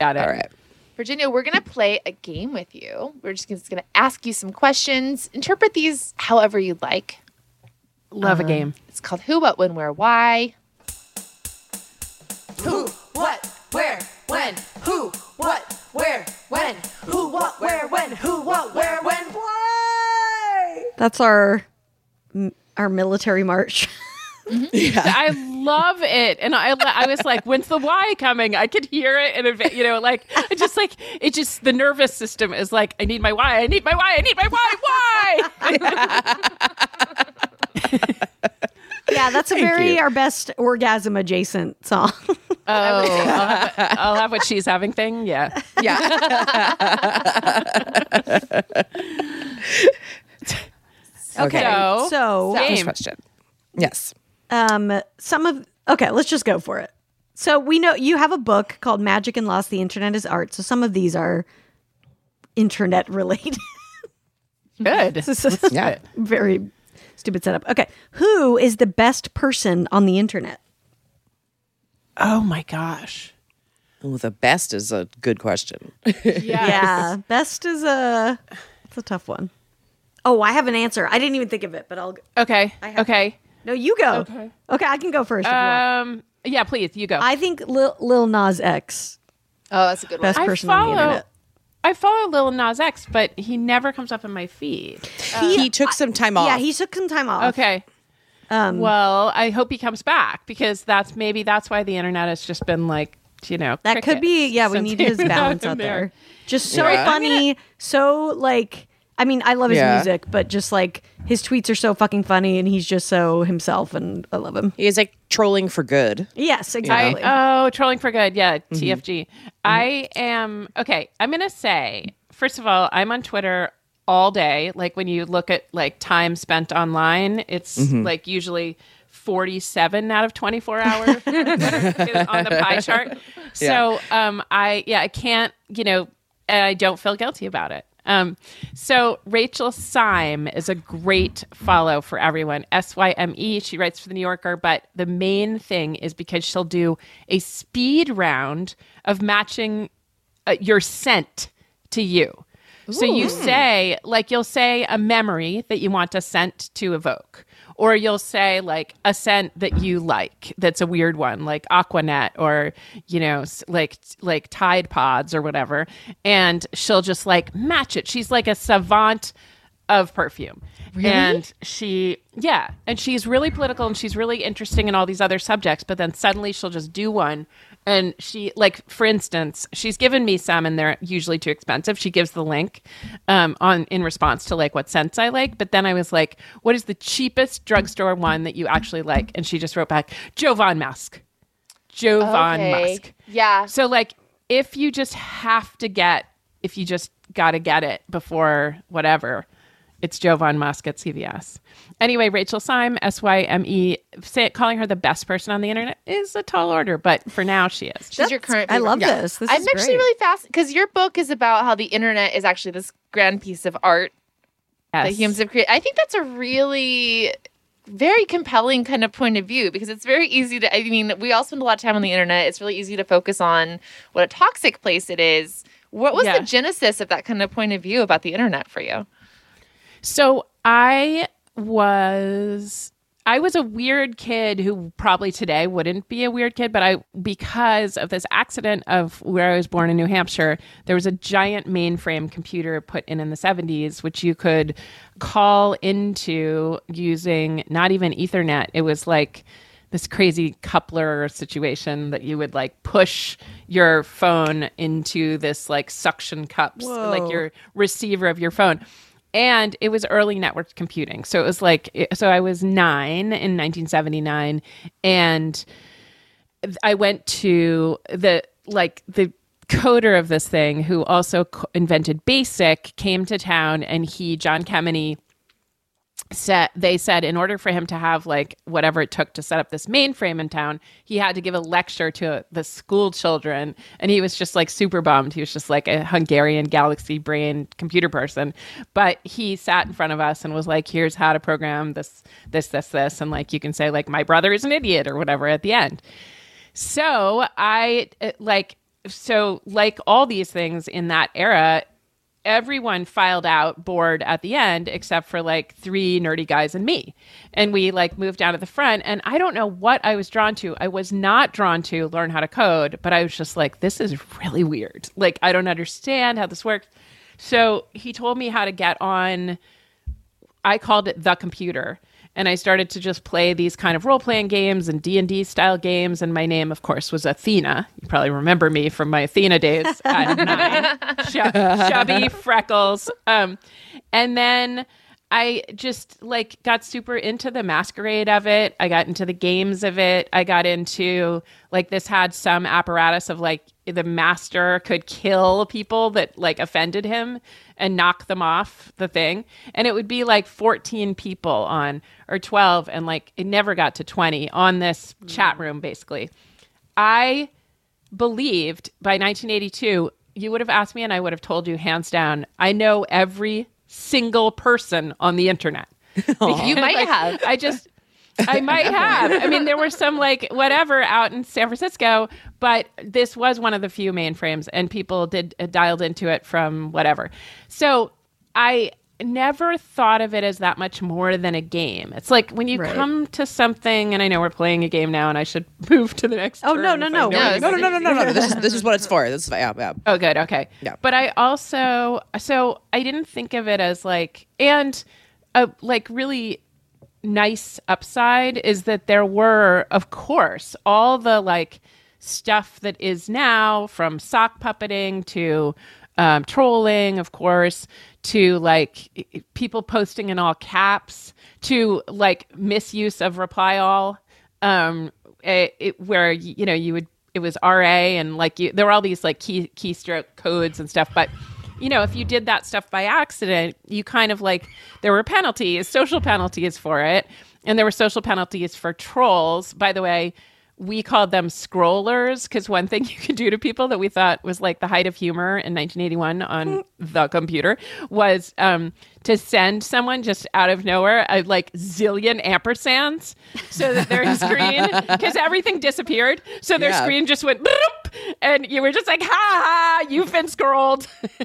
all right. Virginia, we're going to play a game with you. We're just going to ask you some questions. Interpret these however you'd like. love a uh-huh. game It's called Who, What, When, Where, Why. Who, what, where, when? Who, what, where, when? Who, what, where, when? Who, what, where, when? Why? that's our our military march. Mm-hmm. Yeah, I love it, and I I was like, "When's the why coming?" I could hear it, and it, you know, like it just like it just the nervous system is like, "I need my why, I need my why, I need my why, Y." yeah, that's a very you. our best orgasm adjacent song. oh, I'll have, I'll have what she's having thing. Yeah, Yeah. Okay. So- So, First Game. question. Yes. um, some of okay, let's just go for it. So we know you have a book called Magic and Lost: The Internet is Art. So some of these are internet related. Good. This is Yeah. very stupid setup. Okay, who is the best person on the internet? Oh my gosh. Well, the best is a good question. Yeah, best is a it's a tough one. Oh, I have an answer. I didn't even think of it, but I'll. Okay. have- Okay. No, you go. Okay. Okay, I can go first. If you want. Um. Yeah. Please, you go. I think Lil, Lil Nas X Oh, that's a good one. best I person on the internet. I follow Lil Nas X, but he never comes up in my feed. he took some time off. Yeah, he took some time off. Okay. Um, well, I hope he comes back because that's maybe that's why the internet has just been like, you know, That could be, yeah, we need his balance in out there. Just so Yeah. funny, so like, I mean, I love his Yeah. music, but just like his tweets are so fucking funny and he's just so himself and I love him. He is like trolling for good. Yes, I, exactly. oh, trolling for good. Yeah, Mm-hmm. TFG. I am okay. I'm gonna say first of all, I'm on Twitter all day. Like when you look at like time spent online, it's Mm-hmm. like usually 47 out of 24 hours on on the pie chart. So um, I yeah I can't you know and I don't feel guilty about it. Um, so Rachel Syme is a great follow for everyone. S Y M E. She writes for the New Yorker, but the main thing is because she'll do a speed round of matching uh, your scent to you. So you say, like, you'll say a memory that you want a scent to evoke, or you'll say like a scent that you like that's a weird one, like Aquanet or you know, like like Tide Pods or whatever, and she'll just like match it. She's like a savant of perfume. And she, yeah, and she's really political and she's really interesting in all these other subjects. But then suddenly she'll just do one, and she, like, for instance, she's given me some, and they're usually too expensive. She gives the link um, on in response to like what scents I like. But then I was like, what is the cheapest drugstore one that you actually like? And she just wrote back, Jovan Musk. Jovan Okay. Musk. Yeah. So like if you just have to get if you just got to get it before whatever, it's Jovan Musk at CVS. Anyway, Rachel Syme, S Y M E, say calling her the best person on the internet is a tall order, but for now she is. She's your current. I love Yeah. this. This I'm is actually great. really fast because your book is about how the internet is actually this grand piece of art that Yes. humans have created. I think that's a really very compelling kind of point of view because it's very easy to. I mean, we all spend a lot of time on the internet. It's really easy to focus on what a toxic place it is. What was Yeah. the genesis of that kind of point of view about the internet for you? So I was I was a weird kid who probably today wouldn't be a weird kid, but I because of this accident of where I was born in New Hampshire, there was a giant mainframe computer put in in the 70s which you could call into using not even ethernet. It was like this crazy coupler situation that you would like push your phone into this like suction cups like your receiver of your phone and it was early network computing. So it was like so i was nine in 1979 and i went to the like the coder of this thing who also co- invented basic came to town and he john kemeny said they said in order for him to have like whatever it took to set up this mainframe in town he had to give a lecture to the school children. And he was just like super bummed. He was just like a hungarian galaxy brain computer person. But he sat in front of us and was like here's how to program this this this this. And like you can say like my brother is an idiot or whatever at the end. So I like so like all these things in that era everyone filed out bored at the end except for like three nerdy guys and me. And we like moved down to the front. And i don't know what i was drawn to. I was not drawn to learn how to code but i was just like this is really weird. Like i don't understand how this works. So he told me how to get on I called it the computer. And I started to just play these kind of role-playing games and D&D style games. And my name, of course, was Athena. You probably remember me from my Athena days at nine. Ch- chubby freckles. Um, and then I just like got super into the masquerade of it. I got into the games of it. I got into like this had some apparatus of like the master could kill people that like offended him and knock them off the thing. And it would be like 14 people on or 12 and like it never got to 20 on this mm. chat room basically. I believed by 1982 you would have asked me and I would have told you hands down I know every single person on the internet. You might Like, have. I just I might have. I mean, there were some like whatever out in San Francisco, but this was one of the few mainframes, and people did uh, dialed into it from whatever. So I never thought of it as that much more than a game. It's like when you Right. come to something, and I know we're playing a game now, and I should move to the next. Oh, turn no, no, if no. I know No. No, no, no, no, no, no. This is this is what it's for. This is yeah, yeah. Oh, good. Okay. Yeah. But I also, so I didn't think of it as like, and a like really nice upside is that there were, of course, all the like stuff that is now from sock puppeting to um, trolling, of course, to like people posting in all caps, to like misuse of reply all, um, it, it, where you know you would it was RA and like you, there were all these like key keystroke codes and stuff, but you know if you did that stuff by accident, you kind of like there were penalties, social penalties for it, and there were social penalties for trolls. By the way, we called them scrollers because one thing you could do to people that we thought was like the height of humor in 1981 on the computer was um, to send someone just out of nowhere a like zillion ampersands so that their screen because everything disappeared. So their Yeah. screen just went and you were just like ha ha you've been scrolled.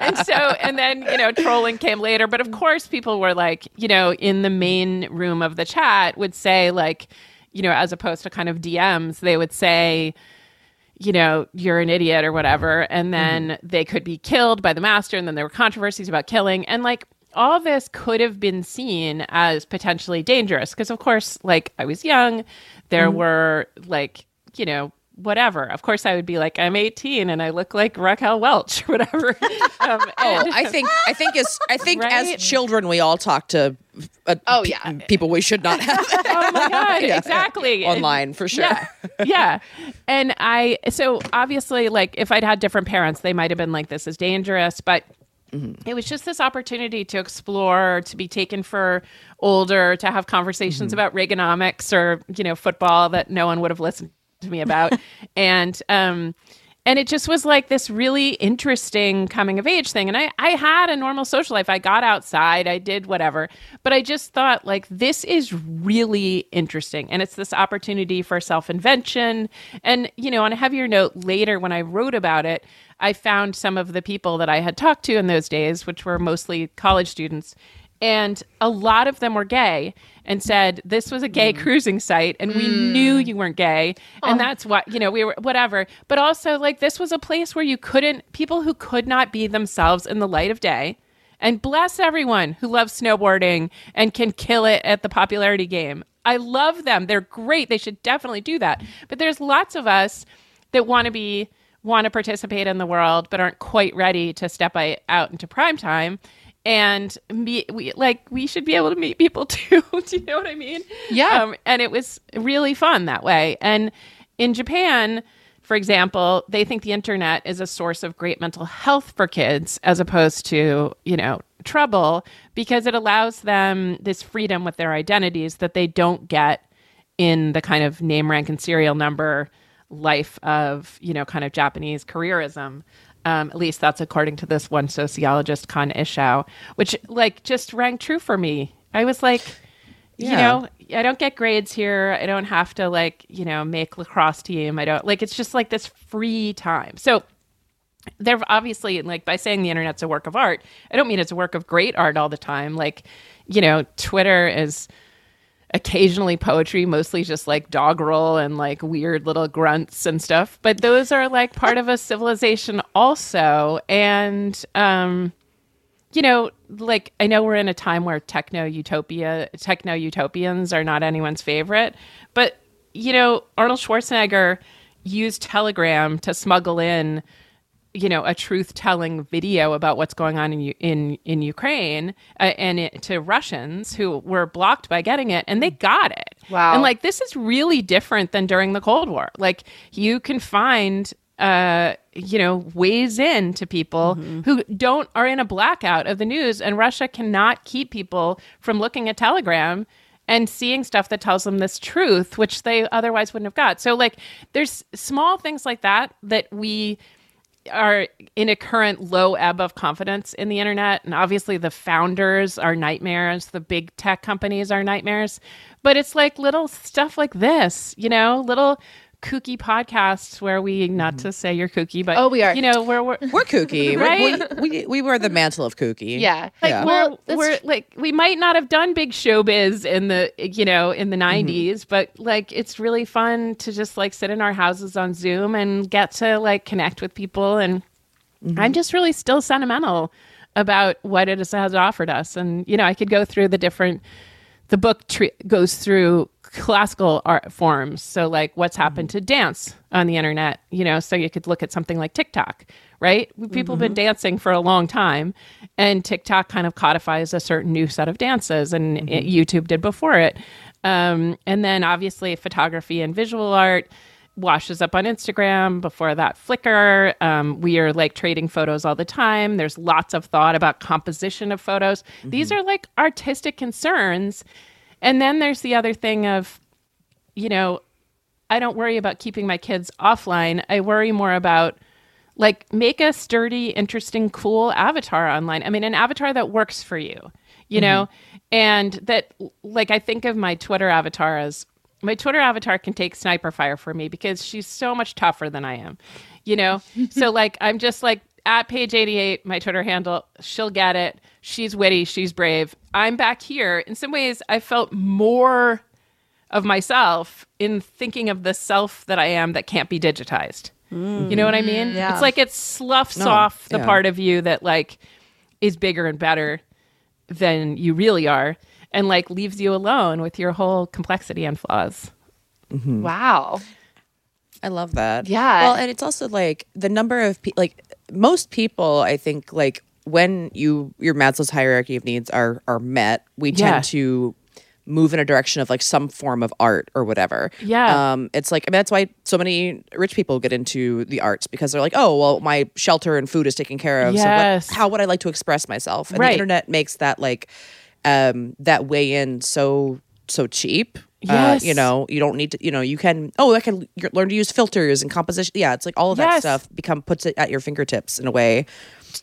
And so and then you know trolling came later. But of course people were like you know in the main room of the chat would say like you know as opposed to kind of dms they would say you know you're an idiot or whatever and mm-hmm. then they could be killed by the master and then there were controversies about killing and like all this could have been seen as potentially dangerous because of course like i was young there mm-hmm. were like you know whatever of course i would be like i'm 18 and i look like raquel welch or whatever um, Oh, I think I think as I think Right? as children we all talk to uh, Oh, pe- yeah. people we should not have oh my god Yeah. exactly online for sure. yeah yeah and i so obviously like if i'd had different parents they might have been like this is dangerous but it was just this opportunity to explore to be taken for older to have conversations about reaganomics or you know football that no one would have listened to me about. And um and it just was like this really interesting coming of age thing. And I, I had a normal social life. I got outside. I did whatever. But i just thought like this is really interesting. And it's this opportunity for self-invention. And you know on a heavier note later when i wrote about it i found some of the people that i had talked to in those days which were mostly college students. And a lot of them were gay and said this was a gay mm. cruising site and we mm. knew you weren't gay. And oh. that's what you know we were whatever. But also like this was a place where you couldn't people who could not be themselves in the light of day and bless everyone who loves snowboarding and can kill it at the popularity game. I love them. They're great. They should definitely do that. But there's lots of us that want to be want to participate in the world but aren't quite ready to step out into prime time and me, we like we should be able to meet people too. Do you know what I mean? Yeah. Um, and it was really fun that way. And in Japan, for example, they think the internet is a source of great mental health for kids as opposed to you know trouble because it allows them this freedom with their identities that they don't get in the kind of name rank and serial number life of you know kind of japanese careerism um, at least that's according to this one sociologist Kan Ishao, which like just rang true for me. I was like, you know, I don't get grades here. I don't have to like, you know, make lacrosse team. I don't like it's just like this free time. So they're obviously like by saying the internet's a work of art, I don't mean it's a work of great art all the time. Like, you know, Twitter is occasionally poetry, mostly just like doggerel and like weird little grunts and stuff. But those are like part of a civilization also. And um you know, like I know we're in a time where techno utopia techno utopians are not anyone's favorite, but you know, Arnold Schwarzenegger used Telegram to smuggle in you know a truth telling video about what's going on in in in Ukraine uh, and it, to Russians who were blocked by getting it and they got it. Wow. And like this is really different than during the Cold War. Like you can find uh you know ways in to people who don't are in a blackout of the news and Russia cannot keep people from looking at Telegram and seeing stuff that tells them this truth which they otherwise wouldn't have got. So like there's small things like that that we are in a current low ebb of confidence in the internet. And obviously the founders are nightmares. The big tech companies are nightmares. But it's like little stuff like this you know little kooky podcasts where we not mm-hmm. to say you're kooky but Oh, we are. you know where we're We're kooky. Right? We, we, we wear the mantle of kooky. Yeah. Like, Yeah. we're, that's we're like we might not have done big showbiz in the you know in the mm-hmm. 90s but like it's really fun to just like sit in our houses on zoom and get to like connect with people and mm-hmm. i'm just really still sentimental about what it has, has offered us and you know i could go through the different the book tre- goes through classical art forms so like what's happened to dance on the internet you know so you could look at something like tiktok right people have been dancing for a long time and tiktok kind of codifies a certain new set of dances and it- youtube did before it um, and then obviously photography and visual art washes up on Instagram. Before that, Flickr. Um, we are like trading photos all the time. There's lots of thought about composition of photos. These are like artistic concerns. And then there's the other thing of, you know, I don't worry about keeping my kids offline. I worry more about like make a sturdy, interesting, cool avatar online. I mean, an avatar that works for you, you mm-hmm. know, and that like I think of my Twitter avatar as my Twitter avatar can take sniper fire for me because she's so much tougher than I am, you know. so like I'm just like at page 88, my Twitter handle. She'll get it. She's witty. She's brave. I'm back here. In some ways, I felt more of myself in thinking of the self that I am that can't be digitized. You know what I mean? Mm, yeah. It's like it sloughs off the yeah. part of you that like is bigger and better than you really are and like leaves you alone with your whole complexity and flaws. Mm-hmm. wow. I love that. Yeah. Well, and it's also like the number of people, like most people, I think, like when you your Maslow's hierarchy of needs are are met, we Yeah. tend to move in a direction of like some form of art or whatever. Yeah. Um, it's like I mean that's why so many rich people get into the arts because they're like, oh well, my shelter and food is taken care of. Yes. So what, how would I like to express myself? And Right. the internet makes that like um that way in so so cheap. Yes. Uh, you know, you don't need to. You know, you can. Oh, I can learn to use filters and composition. Yeah, it's like all of that stuff become puts it at your fingertips in a way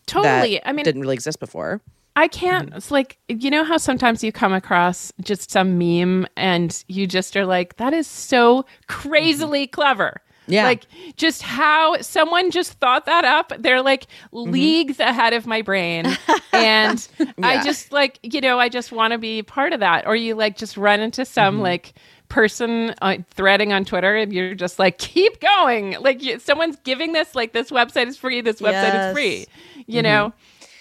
Totally. that I mean, didn't really exist before. I can't. It's like you know how sometimes you come across just some meme and you just are like, "That is so crazily clever." Yeah. Like just how someone just thought that up. They're like Mm-hmm. leagues ahead of my brain, and I just like you know I just want to be part of that. Or you like just run into some Mm-hmm. like person uh, threading on Twitter, and you're just like, "Keep going!" Like you, someone's giving this like this website is free. This website Yes. is free. You Mm-hmm. know.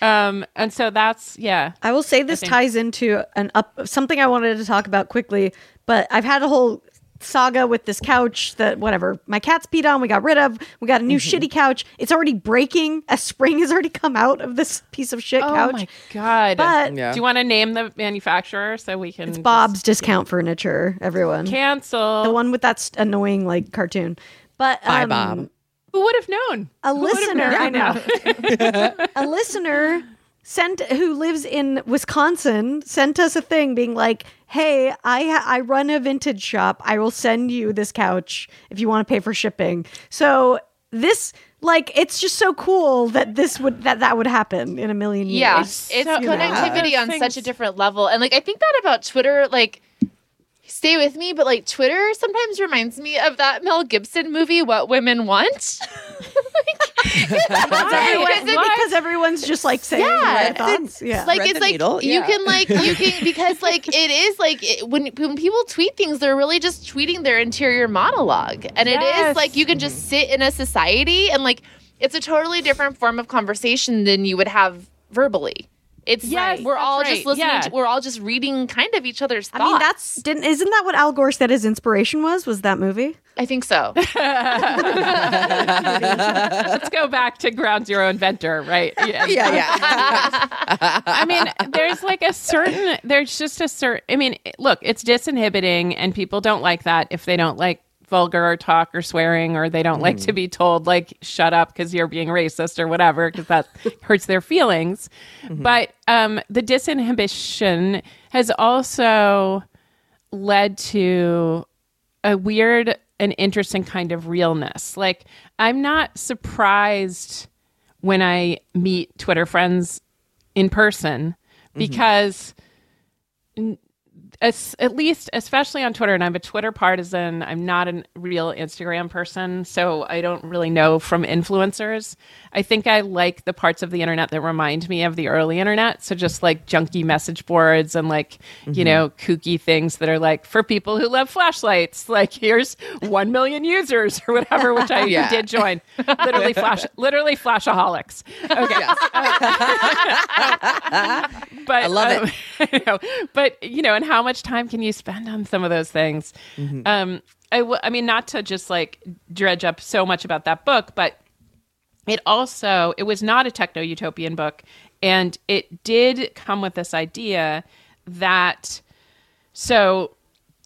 Um, and so that's yeah. I will say this ties into an up something I wanted to talk about quickly, but I've had a whole saga with this couch that whatever my cat's peed on we got rid of we got a new Mm-hmm. shitty couch it's already breaking a spring has already come out of this piece of shit couch. Oh couch my god! But- Yeah. Do you want to name the manufacturer so we can it's bob's discount furniture everyone cancel? the one with that st- annoying like cartoon but Bye, um, Bob. Who would have known? a Who listener known? i know a listener sent who lives in wisconsin sent us a thing being like hey i ha- i run a vintage shop i will send you this couch if you want to pay for shipping so this like it's just so cool that this would that that would happen in a million years Yeah, It's it's, so- connectivity Yeah. on Things- such a different level, and like I think that about Twitter, like. Stay with me, but like Twitter sometimes reminds me of that Mel Gibson movie, What Women Want. Because everyone- Because it- because everyone's just like saying Yeah. their thoughts yeah like Thread it's like needle, you yeah. can like you can because like it is like it, when when people tweet things they're really just tweeting their interior monologue and it Yes. is like you can just sit in a society and like it's a totally different form of conversation than you would have verbally It's Yes, we're that's all right. just listening. Yeah. To, we're all just reading kind of each other's thoughts. I mean, that's didn't isn't that what Al Gore said his inspiration was? Was that movie? I think so. Let's go back to Ground Zero Inventor, right? Yeah. Yeah, yeah. I mean, there's like a certain, there's just a certain, I mean, look, it's disinhibiting and people don't like that if they don't like vulgar talk or swearing or they don't like to be told like shut up because you're being racist or whatever because that hurts their feelings but um the disinhibition has also led to a weird and interesting kind of realness. Like i'm not surprised when i meet twitter friends in person mm-hmm. because n- as, at least especially on twitter and i'm a twitter partisan. I'm not a real instagram person so i don't really know from influencers. I think i like the parts of the internet that remind me of the early internet. So just like junky message boards and like you mm-hmm. know kooky things that are like for people who love flashlights. Like here's 1 million users or whatever which i Yeah. did join. Literally flash literally flashaholics. Okay but I love um, I know. But you know, and how much time can you spend on some of those things? Um, I, w- I mean, not to just like dredge up so much about that book, but it also it was not a techno utopian book, and it did come with this idea that so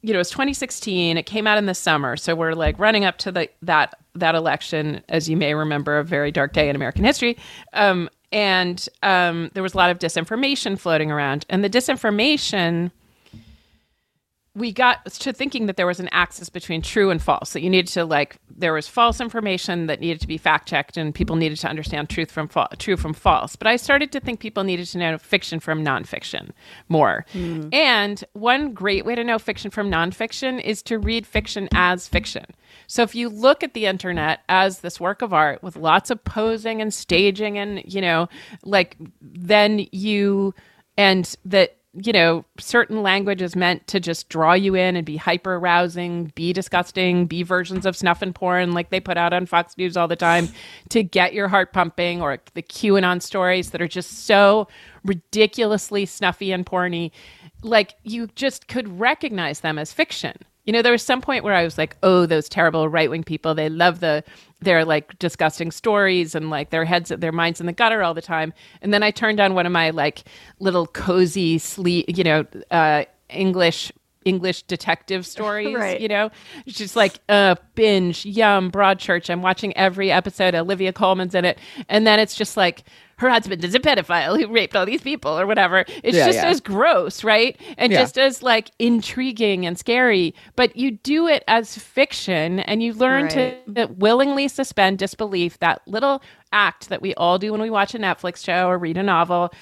you know it's 2016 it came out in the summer so we're like running up to the that that election as you may remember a very dark day in american history um, and um, there was a lot of disinformation floating around. And the disinformation we got to thinking that there was an axis between true and false that you needed to like there was false information that needed to be fact checked and people needed to understand truth from fa- true from false. But i started to think people needed to know fiction from nonfiction more. Mm. And one great way to know fiction from nonfiction is to read fiction as fiction. So if you look at the internet as this work of art with lots of posing and staging and you know like then you and that you know certain language is meant to just draw you in and be hyper arousing be disgusting be versions of snuff and porn like they put out on fox news all the time to get your heart pumping or the qanon stories that are just so ridiculously snuffy and porny like you just could recognize them as fiction you know, there was some point where I was like, "Oh, those terrible right-wing people! They love the their like disgusting stories and like their heads, their minds in the gutter all the time." And then I turned on one of my like little cozy sleep, you know, uh, English English detective stories. Right. You know, it's just like uh, binge, yum, Broadchurch. I'm watching every episode. Olivia Colman's in it, and then it's just like her husband is a pedophile who raped all these people or whatever. It's Yeah, just yeah. as gross, right? And Yeah. just as like intriguing and scary. But you do it as fiction and you learn to willingly suspend disbelief, that little act that we all do when we watch a Netflix show or read a novel.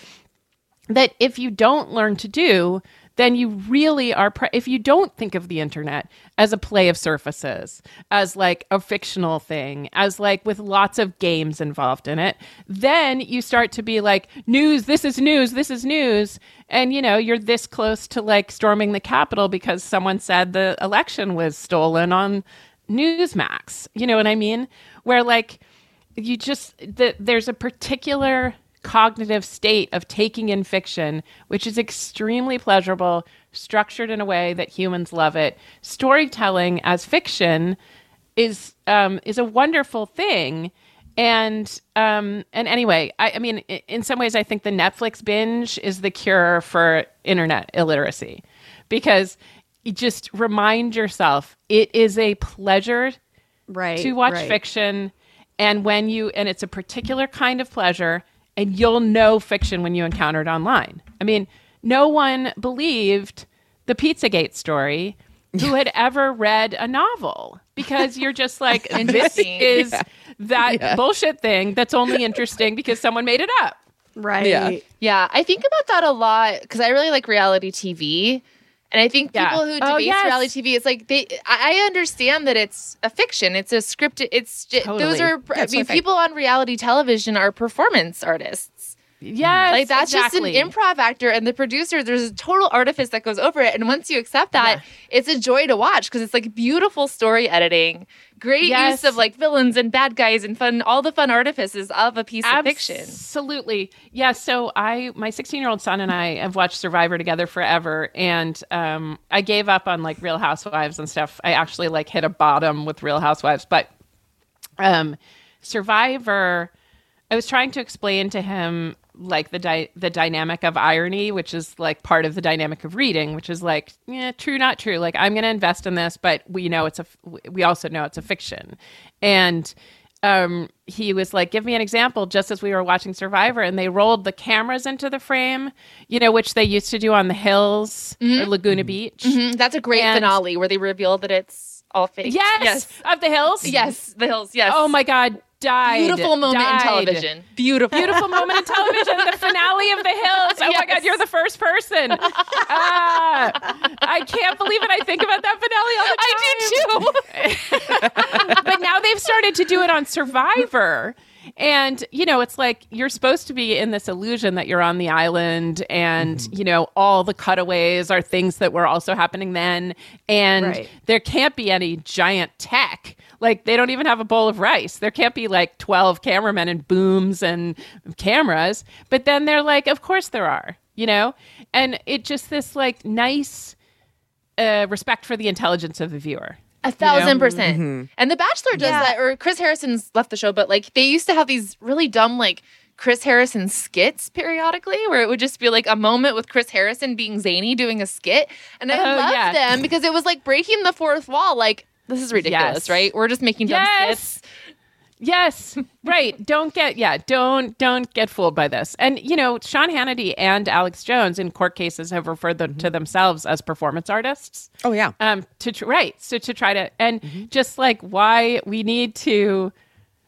That if you don't learn to do, then you really are. Pre- if you don't think of the internet as a play of surfaces, as like a fictional thing, as like with lots of games involved in it, then you start to be like, news, this is news, this is news. And, you know, you're this close to like storming the Capitol because someone said the election was stolen on Newsmax. You know what I mean? Where like, you just the, there's a particular cognitive state of taking in fiction which is extremely pleasurable structured in a way that humans love it storytelling as fiction is um, is a wonderful thing and um, and anyway I, I mean in some ways i think the netflix binge is the cure for internet illiteracy because you just remind yourself it is a pleasure Right. to watch right. fiction and when you and it's a particular kind of pleasure and you'll know fiction when you encounter it online i mean no one believed the pizzagate story who had ever read a novel because you're just like this Interesting. is that bullshit thing that's only interesting because someone made it up Right. Yeah. Yeah, I think about that a lot because I really like reality TV. And I think Yeah. people who Oh, debate yes. reality TV, it's like they. I understand that it's a fiction. It's a scripted. It's j- those are. Yeah, I mean, like- people on reality television are performance artists. Yes, Like that's exactly. just an improv actor and the producer. There's a total artifice that goes over it, and once you accept that, it's a joy to watch because it's like beautiful story editing, great Yes. use of like villains and bad guys and fun, all the fun artifices of a piece of fiction. Absolutely. Yeah. So I, my 16 year old son and I have watched Survivor together forever. And um, I gave up on like Real Housewives and stuff. I actually like hit a bottom with Real Housewives. But um, Survivor, I was trying to explain to him like the di- the dynamic of irony, which is like part of the dynamic of reading, which is like, yeah, true, not true. Like I'm going to invest in this, but we know it's a, f- we also know it's a fiction, and um, he was like, give me an example, just as we were watching Survivor, and they rolled the cameras into the frame, you know, which they used to do on the hills or Laguna Beach. Mhm, That's a great And- finale where they reveal that it's all fake. Yes, yes, of the hills. yes. The hills. Yes. Oh my God, died. beautiful moment died. in television. Beautiful. beautiful moment in television, the finale of The Hills. Oh my God, you're the first person. Ah, I can't believe it. I think about that finale all the time. I do too. but now they've started to do it on Survivor. And, you know, it's like you're supposed to be in this illusion that you're on the island and, you know, all the cutaways are things that were also happening then. And Right. there can't be any giant tech. Like, they don't even have a bowl of rice. There can't be like 12 cameramen and booms and cameras. But then they're like, of course there are, you know? And it just this like nice uh, respect for the intelligence of the viewer. A thousand know? percent. And The Bachelor does Yeah. that, or Chris Harrison's left the show, but like they used to have these really dumb, like Chris Harrison skits periodically, where it would just be like a moment with Chris Harrison being zany doing a skit. And I Oh, loved yeah. them because it was like breaking the fourth wall. Like, this is ridiculous, Yes. right? We're just making dumb Yes. skits. Yes, right. Don't get yeah, don't don't get fooled by this. And you know, Sean Hannity and Alex Jones in court cases have referred them to themselves as performance artists. Oh yeah. Um, to tr- right, so to try to and Mm-hmm. just like why we need to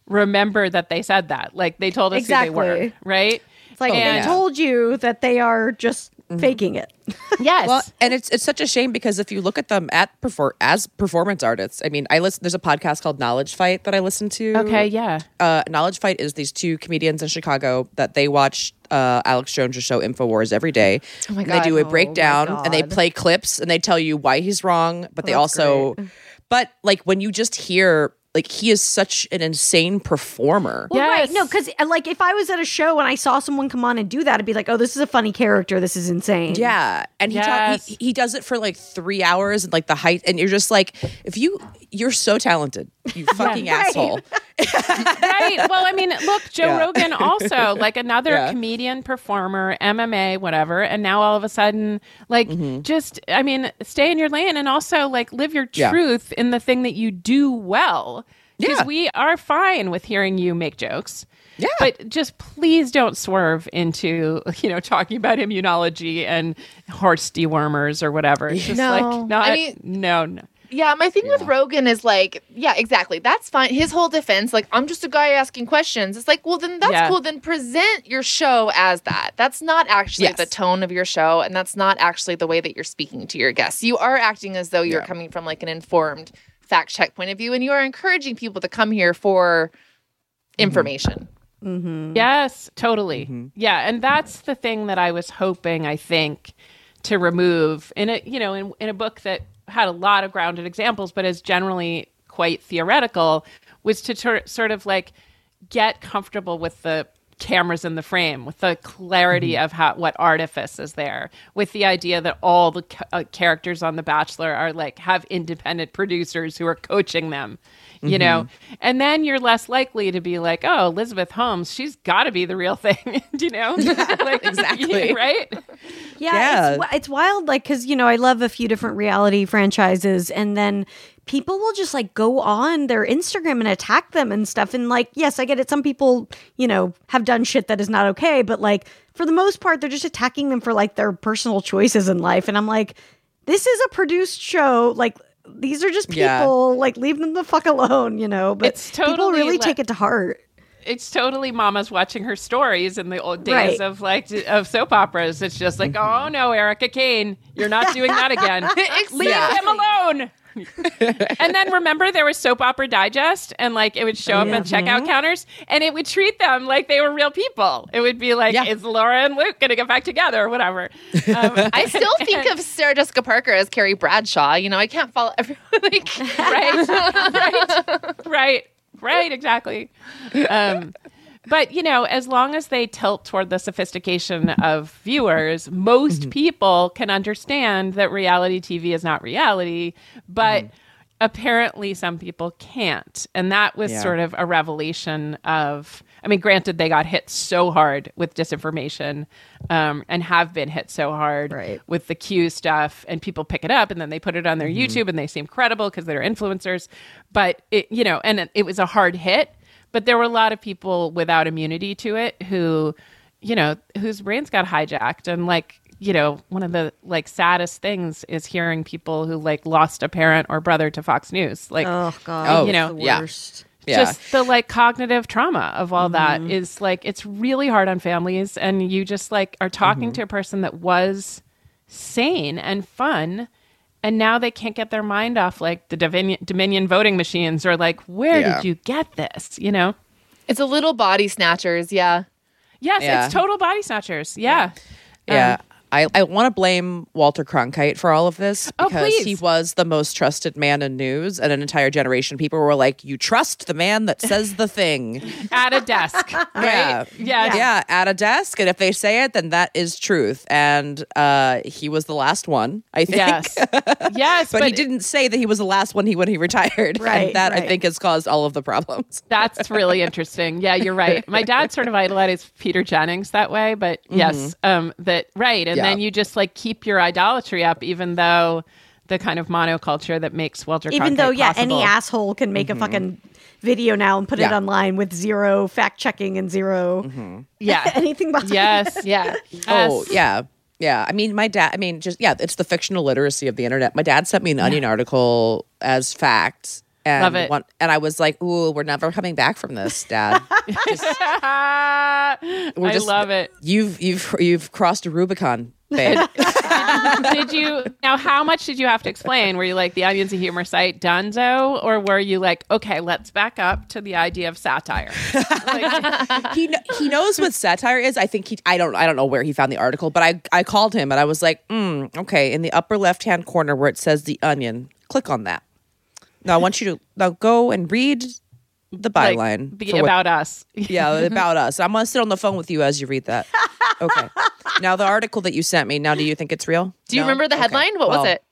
remember that they said that, like they told us who they were, Exactly. right? It's like Oh, they told you that they are just faking it. Yes. Well, and it's it's such a shame because if you look at them at perfor- as performance artists, I mean, I listen. There's a podcast called Knowledge Fight that I listen to. okay, yeah. uh, Knowledge Fight is these two comedians in Chicago that they watch uh, Alex Jones' show Infowars every day. Oh my And they do a God. breakdown and they play clips and they tell you why he's wrong, but they also, great. but like when you just hear, like he is such an insane performer. Well, right. No, because like if I was at a show and I saw someone come on and do that, I'd be like, oh, this is a funny character. This is insane. Yeah, and he, talk, Yes. he he does it for like three hours and like the height, and you're just like, if you you're so talented, you fucking Right. asshole. right. Well, I mean, look, Joe Yeah. Rogan also like another Yeah. comedian, performer, MMA, whatever, and now all of a sudden, like, mm-hmm. just I mean, stay in your lane and also like live your Yeah. truth in the thing that you do well. Because Yeah. we are fine with hearing you make jokes. Yeah. But just please don't swerve into, you know, talking about immunology and horse dewormers or whatever. It's just No. like, not, I mean- no, no. Yeah, my thing with Rogan is like, yeah, exactly. That's fine. His whole defense, like, I'm just a guy asking questions. It's like, well, then that's Yeah. cool. Then present your show as that. That's not actually Yes. the tone of your show, and that's not actually the way that you're speaking to your guests. You are acting as though you're Yeah. coming from like an informed fact check point of view, and you are encouraging people to come here for mm-hmm. information. Mm-hmm. Yes, totally. Mm-hmm. Yeah, and that's the thing that I was hoping I think to remove in a you know in in a book that had a lot of grounded examples but is generally quite theoretical was to tur- sort of like get comfortable with the cameras in the frame with the clarity of how what artifice is there with the idea that all the ca- uh, characters on the bachelor are like have independent producers who are coaching them you know? And then you're less likely to be like oh elizabeth holmes she's got to be the real thing you know? Like Exactly. right Yeah, Yeah. It's, it's wild. Like, because you know, I love a few different reality franchises, and then people will just like go on their Instagram and attack them and stuff. And like, yes, I get it. Some people, you know, have done shit that is not okay, but like for the most part, they're just attacking them for like their personal choices in life. And I'm like, this is a produced show. Like. These are just people. Yeah. Like, leave them the fuck alone, you know. But It's people really le- take it to heart. It's totally mama's watching her stories in the old days Right. of like of soap operas it's just like oh no erica kane you're not doing that again leave Yeah. him alone and then remember there was soap opera digest and like it would show up at checkout counters and it would treat them like they were real people it would be like Yeah. is laura and luke gonna get back together or whatever um, I still think of Sarah Jessica Parker as Carrie Bradshaw. You know, I can't follow everyone. Like, right right right right exactly. Um, but you know as long as they tilt toward the sophistication of viewers mm-hmm. most mm-hmm. people can understand that reality tv is not reality but mm-hmm. apparently some people can't. And that was Yeah. sort of a revelation of i mean granted they got hit so hard with disinformation um, and have been hit so hard Right. with the Q stuff and people pick it up and then they put it on their YouTube and they seem credible because they're influencers. But it, you know, and it, was a hard hit, but there were a lot of people without immunity to it who, you know, whose brains got hijacked and like, you know, one of the like saddest things is hearing people who like lost a parent or brother to Fox News. Like, Oh god. You know, the yeah. Worst. Yeah. just the like cognitive trauma of all mm-hmm. that is like it's really hard on families and you just like are talking mm-hmm. to a person that was sane and fun and now they can't get their mind off like the Dominion, Dominion voting machines or like where Yeah. did you get this you know it's a little body snatchers. Yeah. yes Yeah. it's total body snatchers yeah Yeah. Um, I, I want to blame Walter Cronkite for all of this Oh, because he was the most trusted man in news, and an entire generation of people were like, "You trust the man that says the thing." at a desk right Yeah. yeah yeah, at a desk, and if they say it, then that is truth. And uh, he was the last one, I think. yes yes but, he didn't say that he was the last one. He when he retired, Right, And that I think has caused all of the problems. That's really interesting. Yeah, you're right. My dad sort of idolized Peter Jennings that way, but yes, um, that right. And Yeah. then you just like keep your idolatry up, even though the kind of monoculture that makes Walter Even Cronkite though, yeah, possible. any asshole can make a mm-hmm. fucking video now and put it online with zero fact checking and 0 mm-hmm. yeah, anything behind yes, Yeah. Oh yeah. Yeah, I mean, my dad. I mean, just yeah, it's the fictional literacy of the internet. My dad sent me an Onion article as fact, and Love it. one- and I was like, "Ooh, we're never coming back from this, Dad. I just- love it. you've you've you've crossed a Rubicon, babe." did you now? How much did you have to explain? Were you like the Onions of Humor site, Dunzo, or were you like, okay, let's back up to the idea of satire? Like, he he knows what satire is. I think he. I don't. I don't know where he found the article, but I I called him and I was like, mm, "Okay, in the upper left hand corner where it says the Onion, click on that." Now I want you to now go and read the like, byline. be for what- about us. yeah, about us. I'm gonna sit on the phone with you as you read that. Okay. now the article that you sent me. Now, do you think it's real? Do you No? remember the Okay. headline? What was it?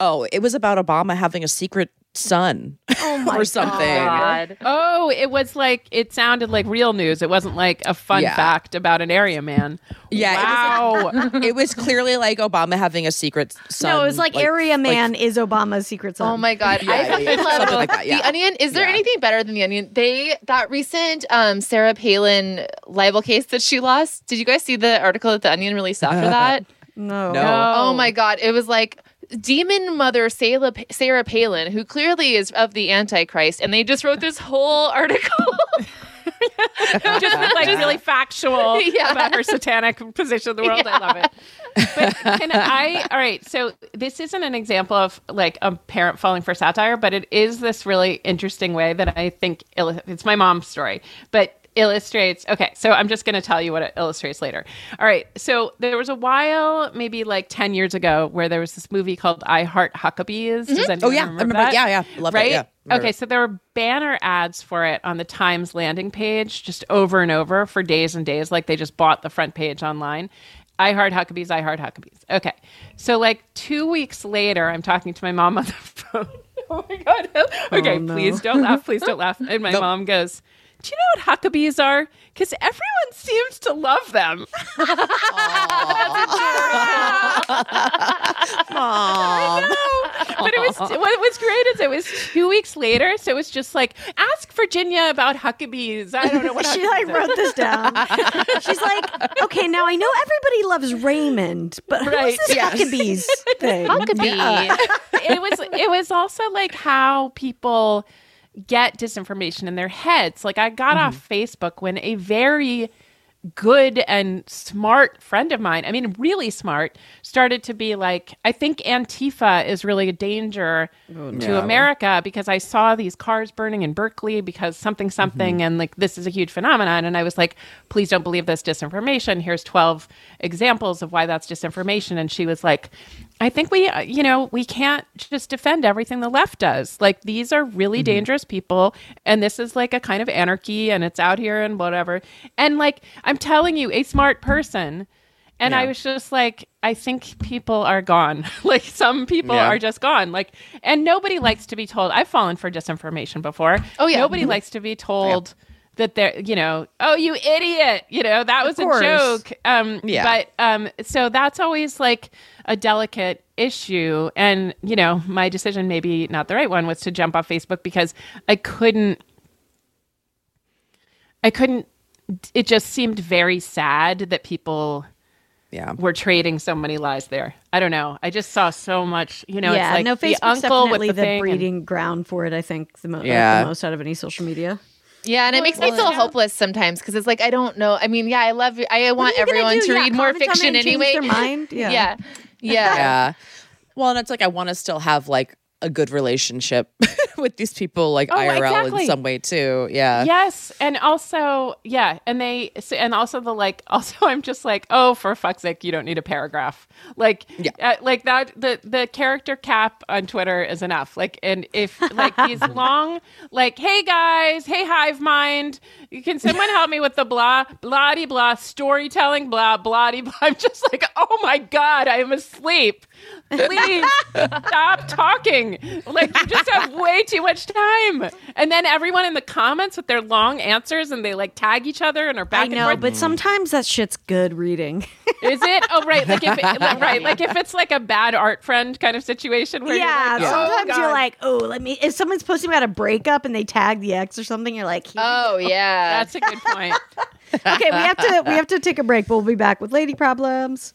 Oh, it was about Obama having a secret son Oh my or something. God. Oh, it was like it sounded like real news. It wasn't like a fun Yeah. fact about an area man. Yeah, Wow. It was clearly like Obama having a secret son. No, it was like, Area Man is Obama's secret son. Oh my god, Yeah, I yeah, fucking yeah. love Something like that, yeah. the Onion. Is there Yeah. anything better than the Onion? They that recent um, Sarah Palin libel case that she lost. Did you guys see the article that the Onion released after that? No. No. Oh my god, it was like demon mother Sarah, Sarah Palin, who clearly is of the Antichrist, and they just wrote this whole article. Just like really factual Yeah. about her satanic position in the world. I love it. But can I? All right. So this isn't an example of like a parent falling for satire, but it is this really interesting way that I think it's my mom's story, but illustrates. Okay, so I'm just going to tell you what it illustrates later. All right. So there was a while, maybe like ten years ago, where there was this movie called I Heart Huckabees. Does mm-hmm. anyone Oh, yeah. I remember remember- that? yeah, yeah. Love it, right? yeah. Remember Okay, it. so there were banner ads for it on the Times landing page just over and over for days and days. Like they just bought the front page online. I heart Huckabees, I heart Huckabees. Okay. So like two weeks later, I'm talking to my mom on the phone. oh my God. Oh, okay, no. please don't laugh. Please don't laugh. And my mom goes, Do you know what Huckabees are? Because everyone seems to love them. Mom. but it was what was great is it was two weeks later, so it was just like ask Virginia about Huckabees. I don't know what She like wrote this down. She's like, okay, now I know everybody loves Raymond, but Right, who's this yes. Huckabees thing? Huckabee. it was it was also like how people get disinformation in their heads. Like I got off mm-hmm. Facebook when a very good and smart friend of mine, I mean, really smart, started to be like, I think Antifa is really a danger oh, to America because I saw these cars burning in Berkeley because something, mm-hmm. something, and like this is a huge phenomenon. And I was like, please don't believe this disinformation. Here's 12 examples of why that's disinformation. And she was like, I think we, uh, you know, we can't just defend everything the left does. Like these are really dangerous people, and this is like a kind of anarchy, and it's out here and whatever. And like I'm telling you, a smart person. And I was just like, I think people are gone. like some people Yeah. are just gone. Like, and nobody likes to be told. I've fallen for disinformation before. Oh, yeah. Nobody likes to be told that they're, you know, oh, you idiot. You know, that was a joke. Um, Yeah. But um, so that's always like a delicate issue. And, you know, my decision, maybe not the right one, was to jump off Facebook because I couldn't, I couldn't, it just seemed very sad that people Yeah. were trading so many lies there. I don't know. I just saw so much, you know, yeah, it's like no, the Facebook's uncle with definitely the, the, thing and- breeding ground for it. I think the, mo- like, Yeah. the most out of any social media. Yeah, and it makes me feel yeah. hopeless sometimes because it's like I don't know. I mean, yeah, I love. I want are you gonna everyone to Yeah, read more comment on it fiction and change anyway. their mind? Yeah. yeah, yeah. Yeah. Well, and it's like I want to still have like a good relationship with these people, like Oh, IRL exactly. in some way too. Yeah. Yes, and also, yeah, and they and also the like. Also, I'm just like, oh, for fuck's sake, you don't need a paragraph. Like, Yeah. uh, like that. The the character cap on Twitter is enough. Like, and if like these long, like, hey guys, hey hive mind, can someone help me with the blah blah blah storytelling blah blah blah? I'm just like, oh my god, I am asleep. Please stop talking. Like you just have way too much time. And then everyone in the comments with their long answers and they like tag each other and are back I and know, forth. but sometimes that shit's good reading. Is it? Oh, right. Like if it, like, right, like if it's like a bad art friend kind of situation where yeah, you're like, oh, sometimes you're like, oh, let me. If someone's posting about a breakup and they tag the ex or something, you're like, here we Oh yeah. that's a good point. okay, we have to we have to take a break. But we'll be back with lady problems.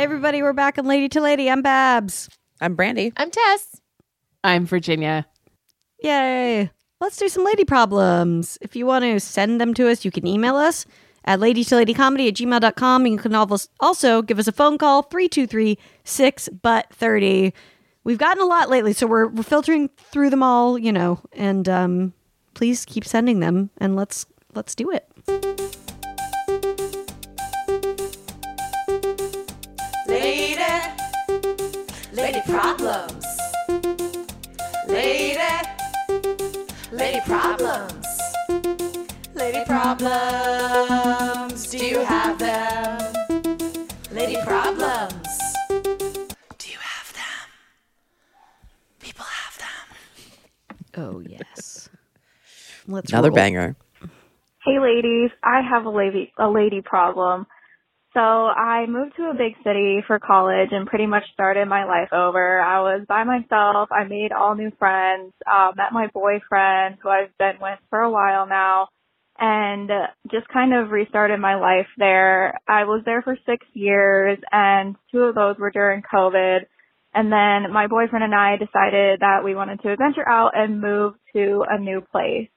Hey everybody, we're back on Lady to Lady. I'm Babs. I'm Brandy. I'm Tess. I'm Virginia. Yay. Let's do some lady problems. If you want to send them to us, you can email us at ladytoladycomedy at gmail.com. And you can also give us a phone call, 323 6 but 30. We've gotten a lot lately, so we're, we're filtering through them all, you know, and um, please keep sending them and let's let's do it. Lady problems. Lady, lady problems. Lady problems. Do you have them? Lady problems. Do you have them? People have them. Oh, yes. Let's Another roll. banger. Hey ladies, I have a lady a lady problem. So I moved to a big city for college and pretty much started my life over. I was by myself. I made all new friends. Uh, met my boyfriend, who I've been with for a while now, and just kind of restarted my life there. I was there for six years, and two of those were during COVID. And then my boyfriend and I decided that we wanted to venture out and move to a new place.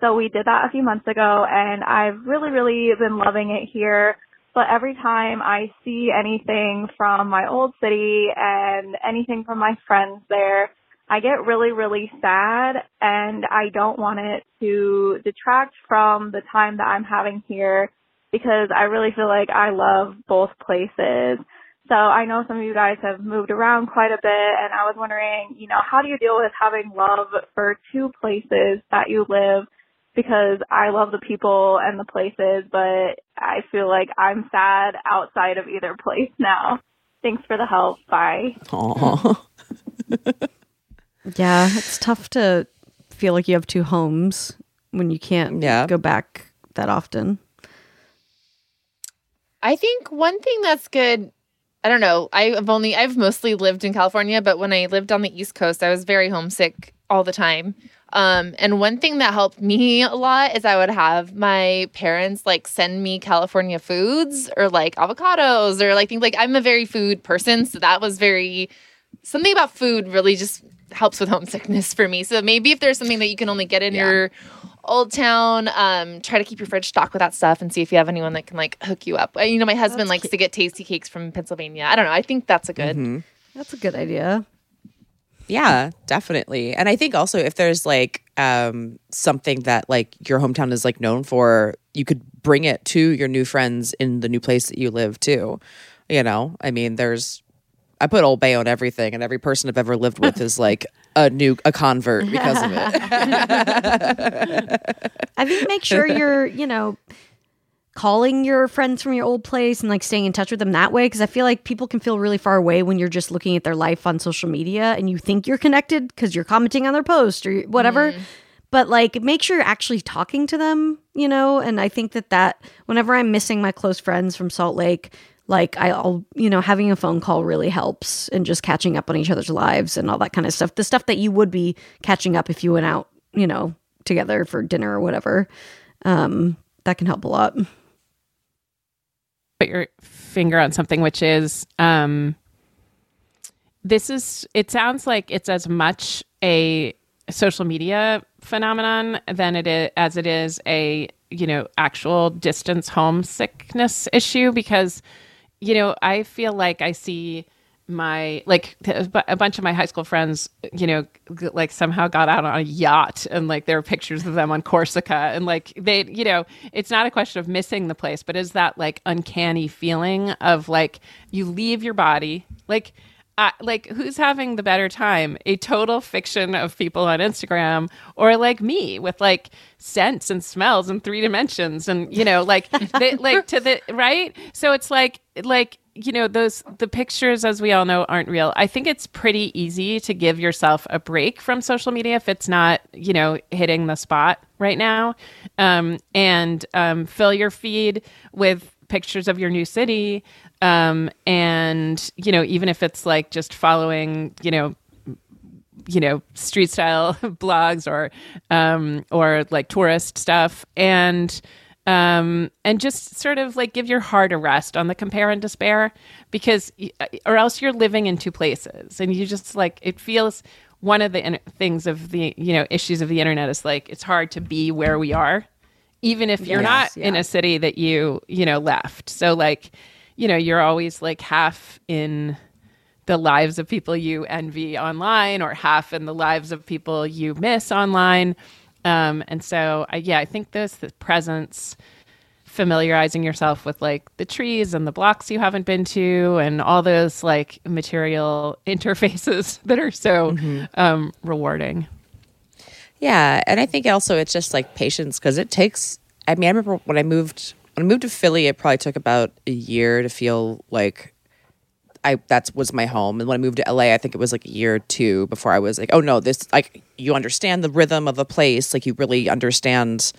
So we did that a few months ago and I've really, really been loving it here. But every time I see anything from my old city and anything from my friends there, I get really, really sad and I don't want it to detract from the time that I'm having here because I really feel like I love both places. So I know some of you guys have moved around quite a bit and I was wondering, you know, how do you deal with having love for two places that you live because I love the people and the places, but I feel like I'm sad outside of either place now. Thanks for the help. Bye. Aw. Yeah, it's tough to feel like you have two homes when you can't Yeah. go back that often. I think one thing that's good. I don't know. I've only I've mostly lived in California, but when I lived on the East Coast, I was very homesick all the time. Um, and one thing that helped me a lot is I would have my parents like send me California foods or like avocados or like things like I'm a very food person. So that was very something about food really just helps with homesickness for me. So maybe if there's something that you can only get in your old town, um, try to keep your fridge stocked with that stuff and see if you have anyone that can like hook you up. You know, my husband likes to get Tastykakes from Pennsylvania. I don't know. I think that's a good. That's a good idea. Yeah, definitely. And I think also if there's like um something that like your hometown is like known for, you could bring it to your new friends in the new place that you live too. You know, I mean, there's I put Old Bay on everything, and every person I've ever lived with is like a new a convert because of it. I think make sure you're, you know, calling your friends from your old place and like staying in touch with them that way because I feel like people can feel really far away when you're just looking at their life on social media and you think you're connected because you're commenting on their post or whatever. But like make sure you're actually talking to them, you know, and I think that that whenever I'm missing my close friends from Salt Lake, like I'll, you know, having a phone call really helps and just catching up on each other's lives and all that kind of stuff. The stuff that you would be catching up if you went out, you know, together for dinner or whatever. Um, that can help a lot. Put your finger on something, which is um, this is. It sounds like it's as much a social media phenomenon than it is as it is a you know actual distance homesickness issue because you know I feel like I see my like a bunch of my high school friends you know like somehow got out on a yacht and like there are pictures of them on corsica. And like they you know it's not a question of missing the place but is that like uncanny feeling of like you leave your body like uh, like who's having the better time? A total fiction of people on instagram or like me with like scents and smells and three dimensions and you know like they, like to the right? So it's like like you know those the pictures as we all know aren't real. I think it's pretty easy to give yourself a break from social media if it's not you know hitting the spot right now. Um, and um, fill your feed with pictures of your new city. Um, and you know even if it's like just following you know you know street style blogs or um or like tourist stuff. And um and just sort of like give your heart a rest on the compare and despair because or else you're living in two places. And you just like it feels one of the in- things of the you know issues of the internet is like it's hard to be where we are even if you're Yes, not in a city that you you know left. So like you know you're always like half in the lives of people you envy online or half in the lives of people you miss online um, and so I, yeah i think this the presence familiarizing yourself with like the trees and the blocks you haven't been to and all those like material interfaces that are so um, rewarding Yeah, and I think also it's just like patience because it takes. I mean, I remember when I moved when I moved to Philly, it probably took about a year to feel like I that was my home. And when I moved to LA, I think it was like a year or two before I was like, oh no, this like you understand the rhythm of a place, like you really understand.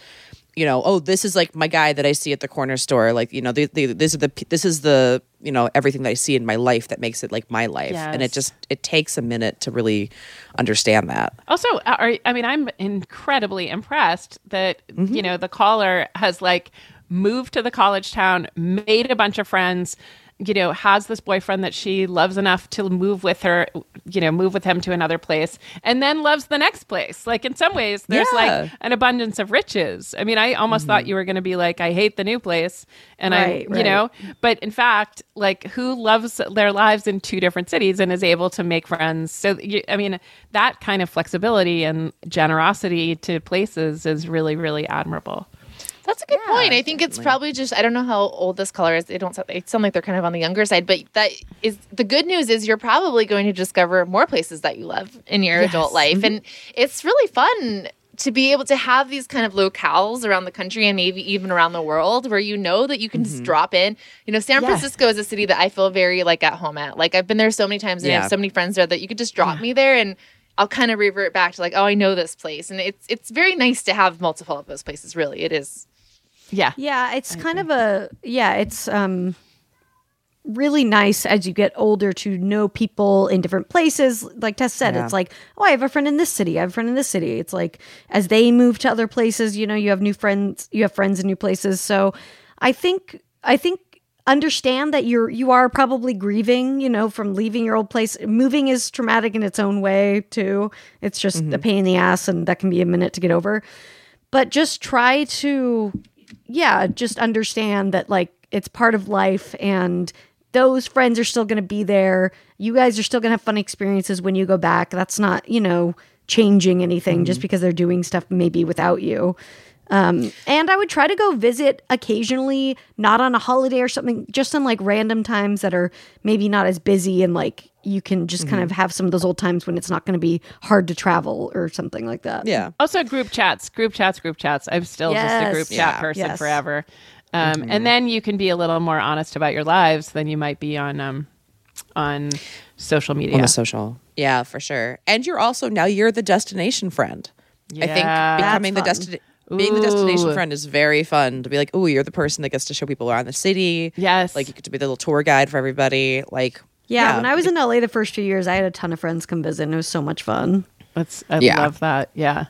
You know, oh, this is like my guy that I see at the corner store. Like, you know, the, the, this is the this is the you know everything that I see in my life that makes it like my life, and it just it takes a minute to really understand that. Also, uh, are, I mean, I'm incredibly impressed that mm-hmm. you know the caller has like moved to the college town, made a bunch of friends, you know, has this boyfriend that she loves enough to move with her, you know, move with him to another place, and then loves the next place. Like in some ways, there's Yeah. like an abundance of riches. I mean, I almost thought mm-hmm. you were going to be like, I hate the new place, and Right, I, you right. know, but in fact, like who loves their lives in two different cities and is able to make friends? So, you, I mean, that kind of flexibility and generosity to places is really, really admirable. That's a good point. I think it's probably just I don't know how old this color is. They don't sound, they sound like they're kind of on the younger side, but that is the good news is you're probably going to discover more places that you love in your adult life, and it's really fun to be able to have these kind of locales around the country and maybe even around the world where you know that you can just mm-hmm. drop in. You know, San Francisco is a city that I feel very like at home at. Like I've been there so many times and I have so many friends there that you could just drop me there and I'll kind of revert back to like, oh, I know this place, and it's it's very nice to have multiple of those places. Really, it is. Yeah. Yeah, it's kind of a yeah, it's um really nice as you get older to know people in different places. Like Tess said, Yeah. it's like, oh, I have a friend in this city. I have a friend in this city. It's like as they move to other places, you know, you have new friends. You have friends in new places. So I think I think understand that you're you are probably grieving you know from leaving your old place moving is traumatic in its own way too it's just a pain in the ass and that can be a minute to get over but just try to yeah just understand that like it's part of life and those friends are still going to be there. You guys are still going to have fun experiences when you go back. That's not you know changing anything just mm-hmm. because they're doing stuff maybe without you um, and I would try to go visit occasionally, not on a holiday or something, just on like random times that are maybe not as busy and like you can just kind of have some of those old times when it's not going to be hard to travel or something like that. Yeah. Also, group chats, group chats, group chats. I'm still just a Yes. group chat Yeah. person Yes. forever. Um, And then you can be a little more honest about your lives than you might be on um, on social media. On the social. Yeah, for sure. And you're also now you're the destination friend. I think becoming the destination being the destination Ooh. friend is very fun to be like, oh, you're the person that gets to show people around the city. Yes. Like you get to be the little tour guide for everybody. Like Yeah, when I was in LA the first few years, I had a ton of friends come visit and it was so much fun. That's I Yeah. love that. Yeah.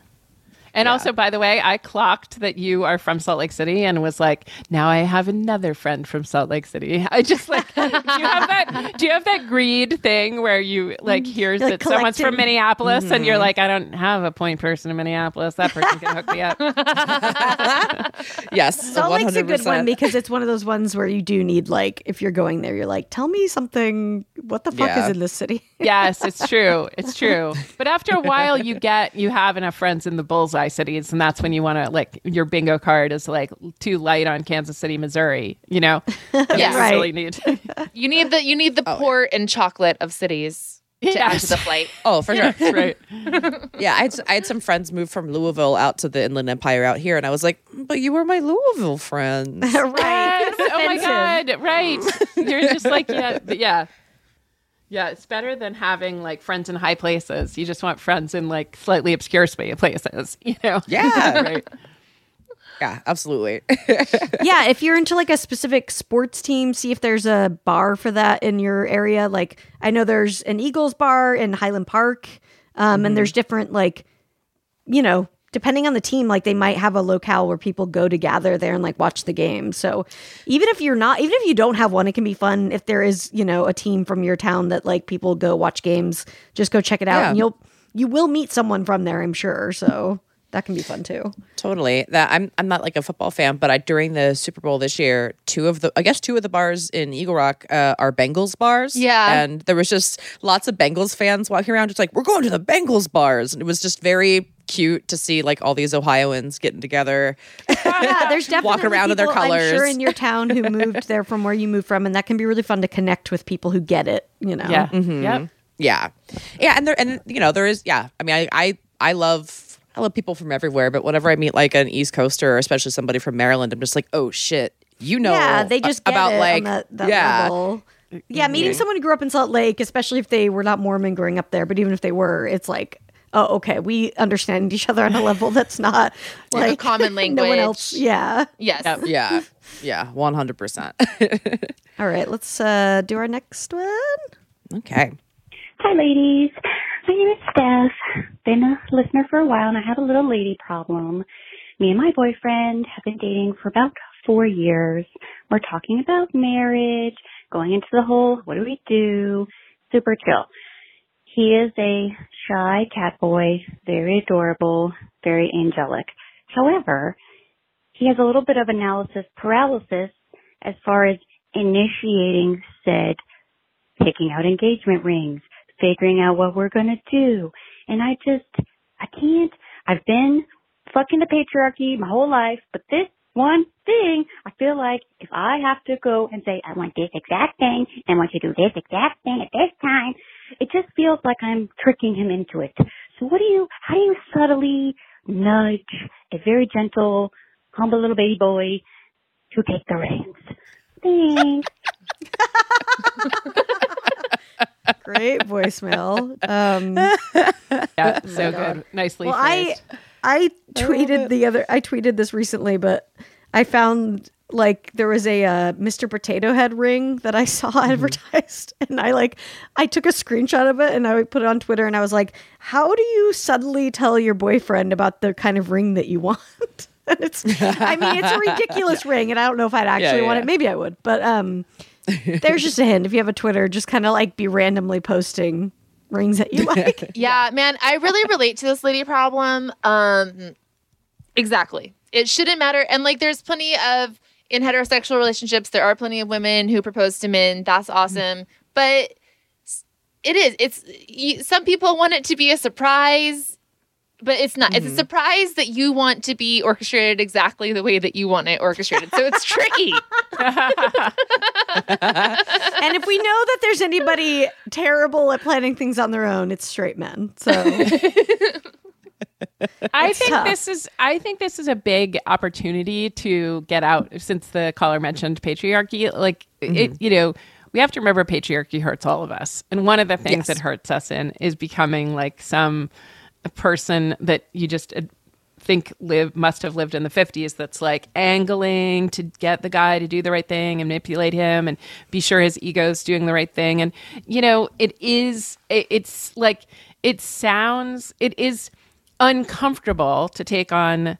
And also, by the way, I clocked that you are from Salt Lake City and was like, now I have another friend from Salt Lake City. I just like, do you have that? Do you have that greed thing where you like hear Mm-hmm. Like that someone's from collecting. Minneapolis and you're Mm-hmm. like, I don't have a point person in Minneapolis. That person can hook me up. yes, Salt Lake's a good one because it's one of those ones where you do need like if you're going there, you're like, tell me something. What the fuck Yeah. is in this city? yes, it's true. It's true. But after a while, you get you have enough friends in the bullseye cities, and that's when you want to like your bingo card is like too light on Kansas City, Missouri. You know, That's Yeah. you Right. really need. You need the you need the oh, port and chocolate of cities to add to the flight. Oh, for sure. right. Yeah, I had, I had some friends move from Louisville out to the Inland Empire out here, and I was like, but you were my Louisville friends. right. Yes. Oh my god. Right. You're just like yeah, yeah. Yeah, it's better than having like friends in high places. You just want friends in like slightly obscure space places, you know? Yeah. right. yeah, absolutely. yeah, if you're into like a specific sports team, see if there's a bar for that in your area. Like I know there's an Eagles bar in Highland Park, um, and there's different like, you know, depending on the team, like they might have a locale where people go to gather there and like watch the game. So even if you're not, even if you don't have one, it can be fun if there is you know a team from your town that like people go watch games. Just go check it out, Yeah. and you'll you will meet someone from there, I'm sure. So that can be fun too. Totally. That I'm I'm not like a football fan, but I during the Super Bowl this year, two of the I guess two of the bars in Eagle Rock uh, are Bengals bars. Yeah. and there was just lots of Bengals fans walking around, just like we're going to the Bengals bars, and it was just very cute to see like all these Ohioans getting together. yeah, there's definitely walk around in their people, I'm sure colours. in your town who moved there from where you moved from, and that can be really fun to connect with people who get it. You know, Yeah. Mm-hmm. Yep. Yeah, yeah, and there and you know there is yeah. I mean, I I I love. I love people from everywhere, but whenever I meet like an East Coaster or especially somebody from Maryland, I'm just like, oh shit, you know, yeah, they just a- get about it like on that, that yeah, level. Yeah, meeting someone who grew up in Salt Lake, especially if they were not Mormon growing up there, but even if they were, it's like, oh, okay, we understand each other on a level that's not like a common No one language. else. Yeah. Yes. Yep. yeah, yeah, one hundred percent. All right, let's uh, do our next one. Okay. Hi, ladies. Name is Steph. Been a listener for a while, and I have a little lady problem. Me and my boyfriend have been dating for about four years. We're talking about marriage, going into the whole what do we do? Super chill. He is a shy cat boy, very adorable, very angelic. However, he has a little bit of analysis paralysis as far as initiating said picking out engagement rings, figuring out what we're gonna do. And I just, I can't, I've been fucking the patriarchy my whole life, but this one thing, I feel like if I have to go and say, I want this exact thing, and I want you to do this exact thing at this time, it just feels like I'm tricking him into it. So what do you, how do you subtly nudge a very gentle, humble little baby boy to take the reins? Thanks. Great voicemail. Um, Yeah. So good. Nicely well, I phrased. I tweeted the other I tweeted this recently, but I found like there was a uh, Mr. Potato Head ring that I saw advertised, and I like I took a screenshot of it and I put it on Twitter, and I was like, "How do you suddenly tell your boyfriend about the kind of ring that you want?" and it's, I mean, it's a ridiculous ring, and I don't know if I'd actually yeah, want yeah. it. Maybe I would, but um, there's just a hint. If you have a Twitter, just kind of like be randomly posting rings that you like. Yeah, man, I really relate to this lady problem. Um exactly. It shouldn't matter and like there's plenty of in heterosexual relationships there are plenty of women who propose to men. That's awesome. But it is it's you, some people want it to be a surprise. But it's not. It's a mm-hmm. surprise that you want to be orchestrated exactly the way that you want it orchestrated. So it's tricky. and if we know that there's anybody terrible at planning things on their own, it's straight men. So I think tough. this is I think this is a big opportunity to get out since the caller mentioned patriarchy. Like it, mm-hmm. you know, we have to remember patriarchy hurts all of us. And one of the things Yes. that hurts us in is becoming like some person that you just uh, think live must have lived in the 50s that's like angling to get the guy to do the right thing and manipulate him and be sure his ego's doing the right thing and you know it is it, it's like it sounds it is uncomfortable to take on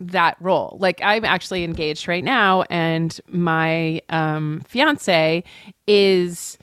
that role. Like I'm actually engaged right now, and my um, fiance is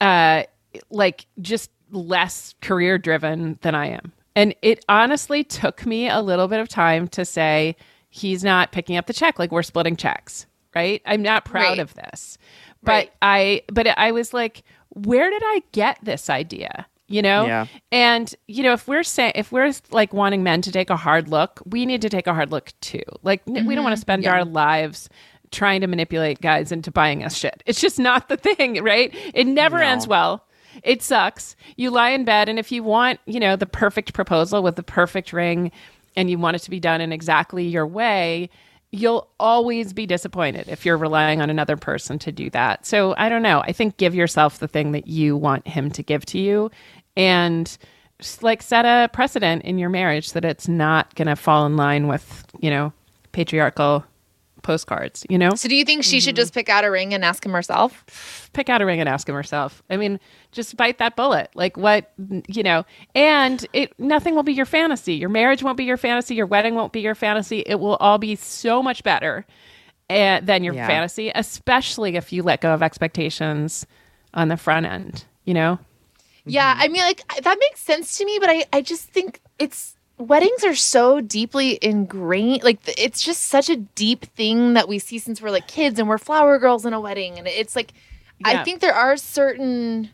uh, like just less career driven than I am. And it honestly took me a little bit of time to say he's not picking up the check. Like we're splitting checks, right? I'm not proud Right. of this, but Right. I but I was like, where did I get this idea? You know, Yeah. and you know, if we're saying if we're like wanting men to take a hard look, we need to take a hard look too. Like n- we don't want to mm-hmm. spend our lives trying to manipulate guys into buying us shit. It's just not the thing, right? It never ends well. It sucks. You lie in bed, and if you want, you know, the perfect proposal with the perfect ring, and you want it to be done in exactly your way, you'll always be disappointed if you're relying on another person to do that. So I don't know. I think give yourself the thing that you want him to give to you, and like set a precedent in your marriage that it's not going to fall in line with you know patriarchal postcards. You know. So do you think she should just pick out a ring and ask him herself? pick out a ring and ask him herself. I mean, just bite that bullet. Like what, you know, and it nothing will be your fantasy. Your marriage won't be your fantasy, your wedding won't be your fantasy. It will all be so much better uh, than your Yeah. fantasy, especially if you let go of expectations on the front end, you know? Yeah, I mean, like that makes sense to me, but I, I just think it's weddings are so deeply ingrained. Like it's just such a deep thing that we see since we're like kids and we're flower girls in a wedding, and it's like I think there are certain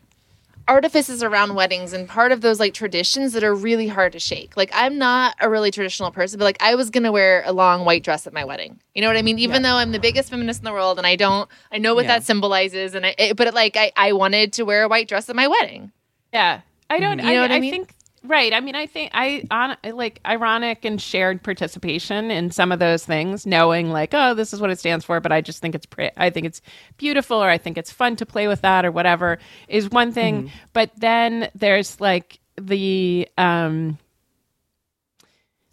artifices around weddings and part of those like traditions that are really hard to shake. Like I'm not a really traditional person, but like I was gonna wear a long white dress at my wedding. You know what I mean? Even though I'm the biggest feminist in the world and I don't, I know what Yeah. that symbolizes, and I, it, but like I, I wanted to wear a white dress at my wedding. Yeah. I don't, You know I, what I I think, right. I mean, I think I, on like ironic and shared participation in some of those things, knowing like, oh, this is what it stands for, but I just think it's, pre- I think it's beautiful or I think it's fun to play with that or whatever is one thing. Mm-hmm. But then there's like the, um,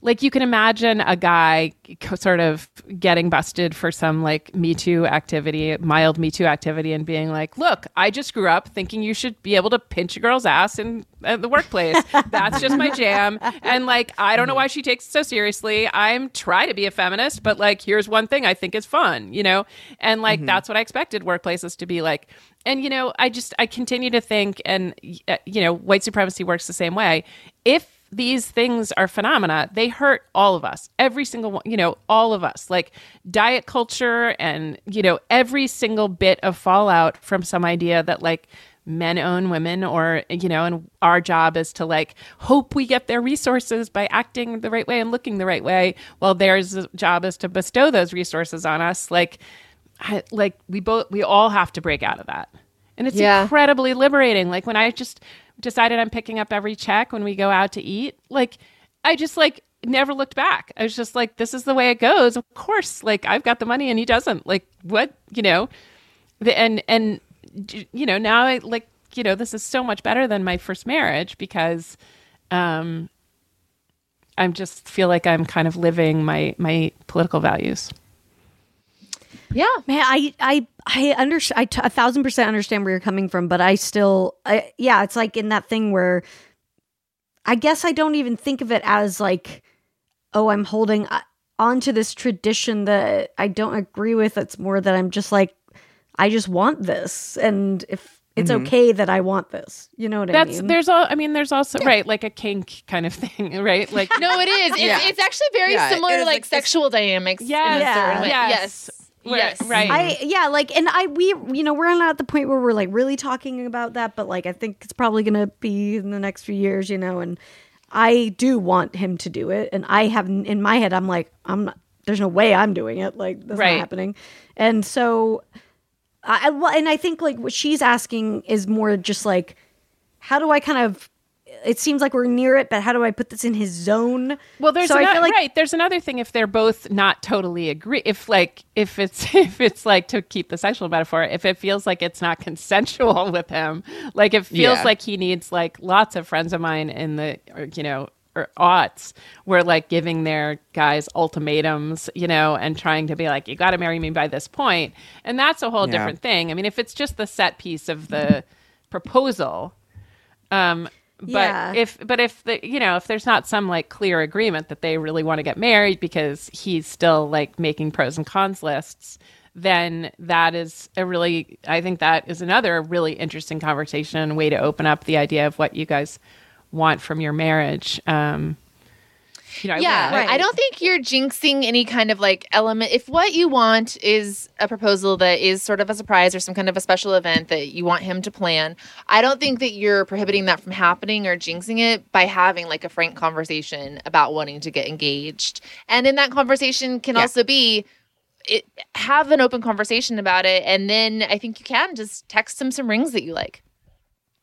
like you can imagine a guy sort of getting busted for some like me too activity mild me too activity and being like look i just grew up thinking you should be able to pinch a girl's ass in the workplace. That's just my jam. And like i don't know why she takes it so seriously. I'm try to be a feminist but like here's one thing i think is fun you know? And like that's what i expected workplaces to be like. And you know i just i continue to think and uh, you know white supremacy works the same way. If these things are phenomena they hurt all of us every single one you know all of us. Like diet culture and you know every single bit of fallout from some idea that like men own women or you know and our job is to like hope we get their resources by acting the right way and looking the right way while their job is to bestow those resources on us. Like I, like we both we all have to break out of that. And it's Yeah. incredibly liberating. Like when i just decided i'm picking up every check when we go out to eat. Like i just like never looked back. I was just like this is the way it goes. Of course like i've got the money and he doesn't. Like what you know? The, and and you know now i like you know this is so much better than my first marriage because um i'm just feel like i'm kind of living my my political values Yeah. Man, I I I under I t- a thousand percent understand where you're coming from, but I still, I, yeah, it's like in that thing where I guess I don't even think of it as like, oh, I'm holding uh, onto this tradition that I don't agree with. It's more that I'm just like, I just want this, and if it's okay that I want this, you know what I That's mean? there's all. I mean, there's also right like a kink kind of thing, right? Like No, it is. It's, Yeah. it's actually very Yeah, similar to like like- sexual dynamics. in a Yes, yes. Yes. Yes. right. I yeah, like and I we you know, we're not at the point where we're like really talking about that, but like I think it's probably gonna be in the next few years, you know, and I do want him to do it. And I have in my head I'm like, I'm not there's no way I'm doing it. Like that's Right. not happening. And so I- well, and I think like what she's asking is more just like how do I kind of it seems like we're near it, but how do I put this in his zone? Well, there's so I feel like right. There's another thing if they're both not totally agree. If like if it's if it's like to keep the sexual metaphor, if it feels like it's not consensual with him, like it feels Yeah. like he needs like lots of friends of mine in the or, you know or aughts were like giving their guys ultimatums, you know, and trying to be like, you got to marry me by this point, and that's a whole Yeah. different thing. I mean, if it's just the set piece of the proposal, um, but Yeah. if but if the you know if there's not some like clear agreement that they really want to get married because he's still like making pros and cons lists then that is a really i think that is another really interesting conversation and way to open up the idea of what you guys want from your marriage um you know I- Yeah, Right. I don't think you're jinxing any kind of like element. If what you want is a proposal that is sort of a surprise or some kind of a special event that you want him to plan, I don't think that you're prohibiting that from happening or jinxing it by having like a frank conversation about wanting to get engaged. And in that conversation can also be it, have an open conversation about it and then I think you can just text him some rings that you like.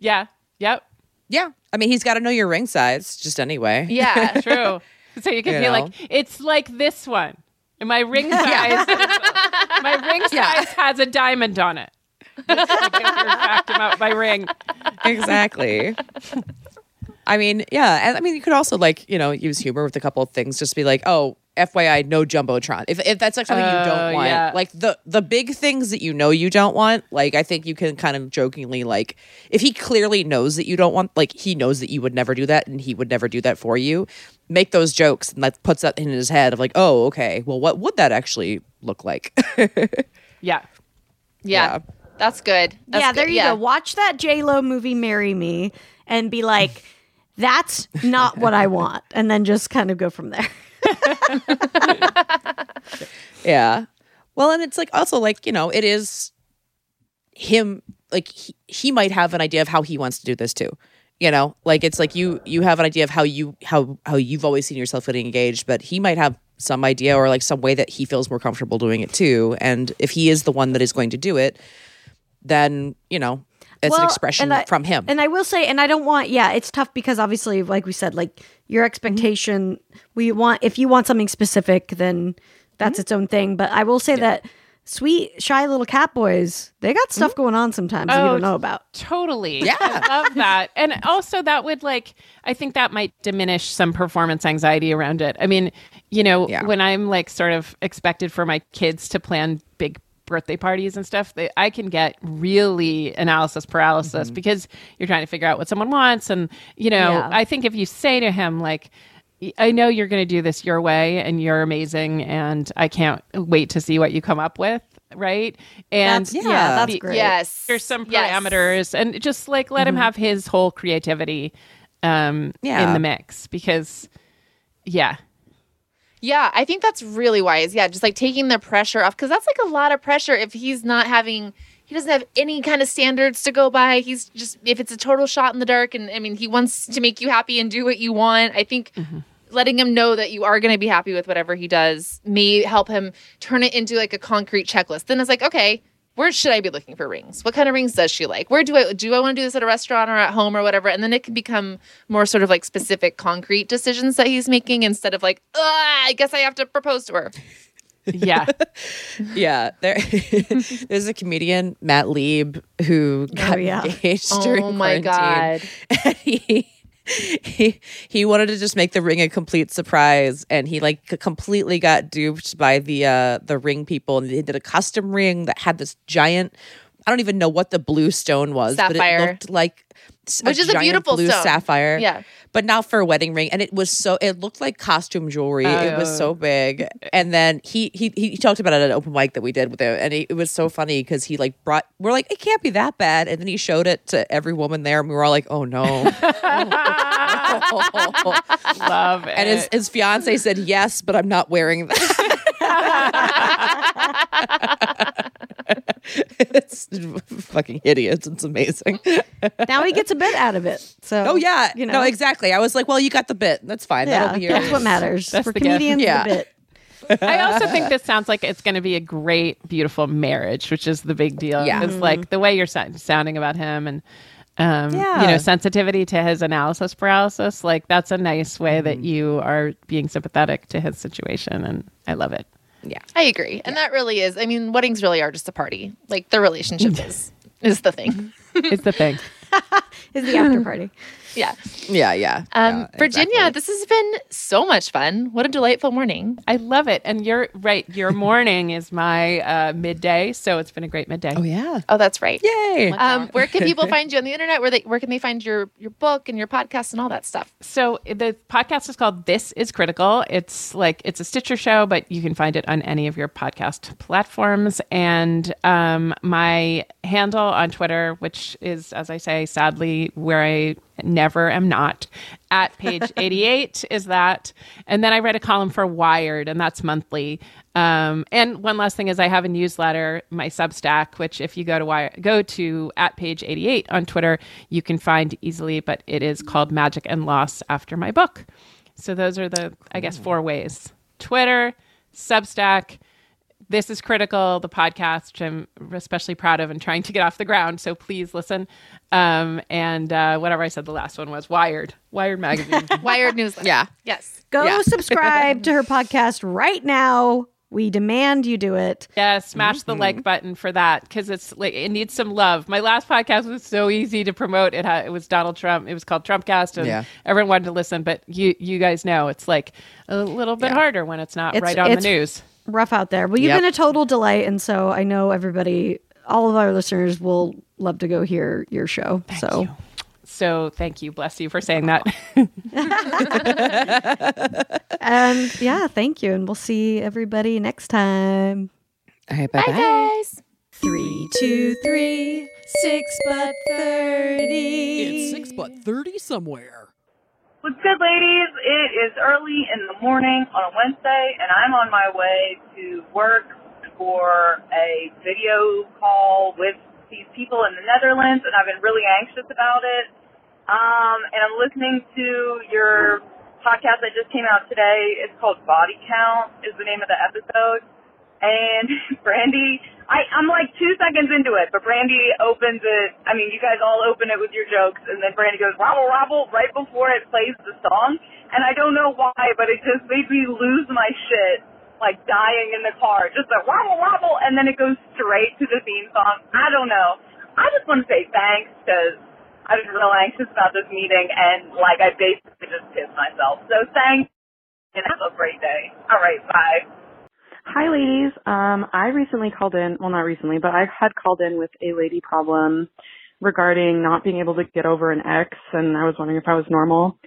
yeah yep Yeah. I mean, he's got to know your ring size just anyway. Yeah. true so you can You be know. like it's like this one and my ring size my ring size has a diamond on it Just like if fact about my ring exactly. I mean, yeah, and I mean, you could also like you know use humor with a couple of things. Just be like, oh, FYI, no jumbotron. If if that's like something you Oh, don't want, yeah. like the the big things that you know you don't want, like I think you can kind of jokingly like if he clearly knows that you don't want, like he knows that you would never do that and he would never do that for you. Make those jokes and that puts that in his head of like, oh, okay, well, what would that actually look like? yeah Yeah. Yeah. That's good. That's yeah, there good. you go. Watch that J Lo movie, "Marry Me," and be like, "That's not what I want," and then just kind of go from there. Yeah. Well, and it's like also like, you know, it is him like he, he might have an idea of how he wants to do this too. You know, like it's like you you have an idea of how you how how you've always seen yourself getting engaged, but he might have some idea or like some way that he feels more comfortable doing it too. And if he is the one that is going to do it, then, you know, it's an expression I- from him. And I will say, and I don't want, yeah, it's tough because obviously, like we said, like your expectation, we want, if you want something specific, then that's mm-hmm. its own thing. But I will say that sweet, shy little cat boys, they got stuff mm-hmm. going on sometimes that you Oh, don't know about. Totally. Yeah. I love that. And also that would like I think that might diminish some performance anxiety around it. I mean, you know, Yeah. when I'm like sort of expected for my kids to plan big birthday parties and stuff, they, I can get really analysis paralysis because you're trying to figure out what someone wants and you know, Yeah. I think if you say to him like I know you're going to do this your way and you're amazing and I can't wait to see what you come up with, right? And That's, yeah, that's be- great. Yes. there's some Yes. parameters and just like let him have his whole creativity um Yeah. in the mix because yeah Yeah, I think that's really wise. Yeah, just like taking the pressure off because that's like a lot of pressure if he's not having he doesn't have any kind of standards to go by. He's just if it's a total shot in the dark and I mean he wants to make you happy and do what you want. I think mm-hmm. letting him know that you are going to be happy with whatever he does may help him turn it into like a concrete checklist. Then it's like, okay, where should I be looking for rings? What kind of rings does she like? Where do I do I want to do this at a restaurant or at home or whatever? And then it can become more sort of like specific concrete decisions that he's making instead of like, I guess I have to propose to her. yeah Yeah, there. there's a comedian Matt Lieb who oh, got yeah. engaged oh during Oh my quarantine. God. And he he he wanted to just make the ring a complete surprise and he like completely got duped by the uh the ring people and they did a custom ring that had this giant I don't even know what the blue stone was but Sapphire. it looked like Which is a beautiful blue stone. sapphire Yeah. But not for a wedding ring and it was so it looked like costume jewelry. Oh, it was so big. And then he he he talked about it at an open mic that we did with him and it, it was so funny because he like brought we're like it can't be that bad. And then he showed it to every woman there and we were all like oh no. Love it. and his, his fiance said yes but i'm not wearing that it's fucking hideous it's amazing now he gets a bit out of it. So oh yeah you know, no exactly i was like well you got the bit that's fine Yeah, that'll be that's what matters That's for the gift. comedians. Yeah. The bit. I also think this sounds like it's going to be a great, beautiful marriage, which is the big deal. Yeah. It's like the way you're sounding about him and, um, you know, sensitivity to his analysis paralysis. Like that's a nice way that you are being sympathetic to his situation. And I love it. Yeah I agree. And that really is. I mean, weddings really are just a party. Like the relationship is is the thing. It's the thing. Is the after party. Yeah. yeah yeah Um, Yeah, Virginia, exactly. this has been so much fun. What a delightful morning. I love it. And you're right. Your morning is my uh, midday. So it's been a great midday. oh yeah Oh, that's right. yay Um, where can people find you on the internet? Where they where can they find your your book and your podcast and all that stuff? So the podcast is called This is Critical. It's like it's a Stitcher show, but you can find it on any of your podcast platforms. And um, my handle on Twitter, which is, as I say, sadly where I never am not, at page 88 is that. And then I write a column for Wired, and that's monthly. Um, and one last thing is I have a newsletter, my Substack, which if you go to Wire, go to at page 88 on Twitter, you can find easily, but it is called Magic and Loss after my book. So those are the, I guess, four ways Twitter, Substack. This is critical, the podcast, which I'm especially proud of and trying to get off the ground. So please listen. Um, and uh, whatever I said, the last one was Wired, Wired Magazine. Wired newsletter. Yeah. Yes. Go Yeah. subscribe to her podcast right now. We demand you do it. Yeah, smash the Mm-hmm. like button for that because it's like it needs some love. My last podcast was so easy to promote. It had, it was Donald Trump. It was called Trumpcast, and Yeah. everyone wanted to listen. But you you guys know it's like a little bit harder when it's not It's- right on it's- the news. Rough out there. Well, you've Yep. been a total delight, and so I know everybody, all of our listeners, will love to go hear your show. so you. So thank you, bless you for saying that. and yeah, thank you, and we'll see everybody next time. all right bye bye Guys. Three, two, three, six but thirty. It's six but 30 somewhere. What's good, ladies? It is early in the morning on a Wednesday, and I'm on my way to work for a video call with these people in the Netherlands, and I've been really anxious about it. Um, and I'm listening to your podcast that just came out today. It's called Body Count, is the name of the episode. And Brandy, I, I'm like two seconds into it, but Brandy opens it. I mean, you guys all open it with your jokes, and then Brandy goes wobble wobble right before it plays the song. And I don't know why, but it just made me lose my shit, like dying in the car. Just a wobble wobble, and then it goes straight to the theme song. I don't know. I just want to say thanks because I've been real anxious about this meeting, and like I basically just pissed myself. So thanks, and have a great day. All right, bye. Hi, ladies. Um, I recently called in, well, not recently, but I had called in with a lady problem regarding not being able to get over an ex, and I was wondering if I was normal.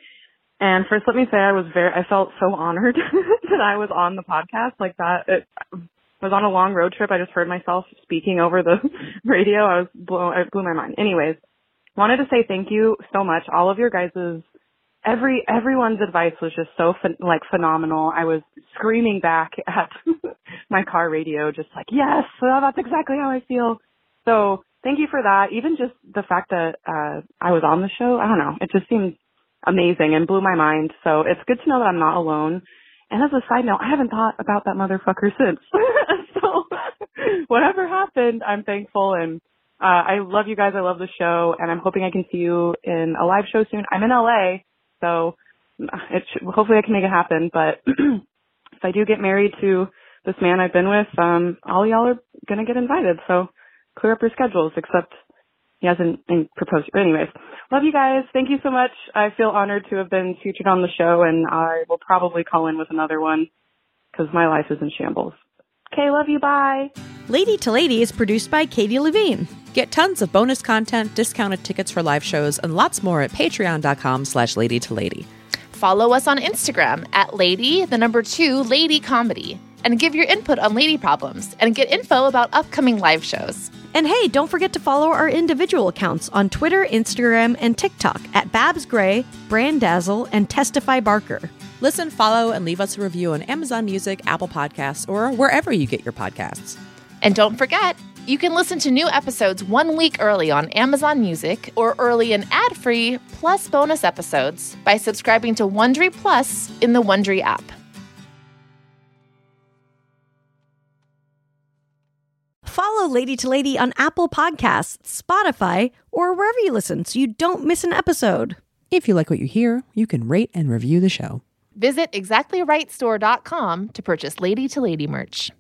And first, let me say I was very, I felt so honored that I was on the podcast like that. It I was on a long road trip. I just heard myself speaking over the radio. I was blown, it blew my mind. Anyways, wanted to say thank you so much. All of your guys's every everyone's advice was just so like phenomenal. I was screaming back at my car radio, just like, yes, well, that's exactly how I feel. So thank you for that. Even just the fact that uh I was on the show, I don't know, it just seemed amazing and blew my mind. So it's good to know that I'm not alone. And as a side note, I haven't thought about that motherfucker since. so whatever happened, I'm thankful and uh, I love you guys. I love the show, and I'm hoping I can see you in a live show soon. I'm in LA, so it should, hopefully I can make it happen. But if I do get married to this man I've been with, um, all y'all are gonna get invited. So clear up your schedules. Except he hasn't proposed. Anyways, Love you guys. Thank you so much. I feel honored to have been featured on the show, and I will probably call in with another one because my life is in shambles. Okay, love you. Bye. Lady to Lady is produced by Katie Levine. Get tons of bonus content, discounted tickets for live shows, and lots more at patreon.com slash lady to lady. Follow us on Instagram at lady, the number two, lady comedy, and give your input on lady problems and get info about upcoming live shows. And hey, don't forget to follow our individual accounts on Twitter, Instagram, and TikTok at Babs Gray, Brandazzle, and Testify Barker. Listen, follow, and leave us a review on Amazon Music, Apple Podcasts, or wherever you get your podcasts. And don't forget, you can listen to new episodes one week early on Amazon Music or early and ad-free plus bonus episodes by subscribing to Wondery Plus in the Wondery app. Follow Lady to Lady on Apple Podcasts, Spotify, or wherever you listen so you don't miss an episode. If you like what you hear, you can rate and review the show. Visit exactlyrightstore.com to purchase Lady to Lady merch.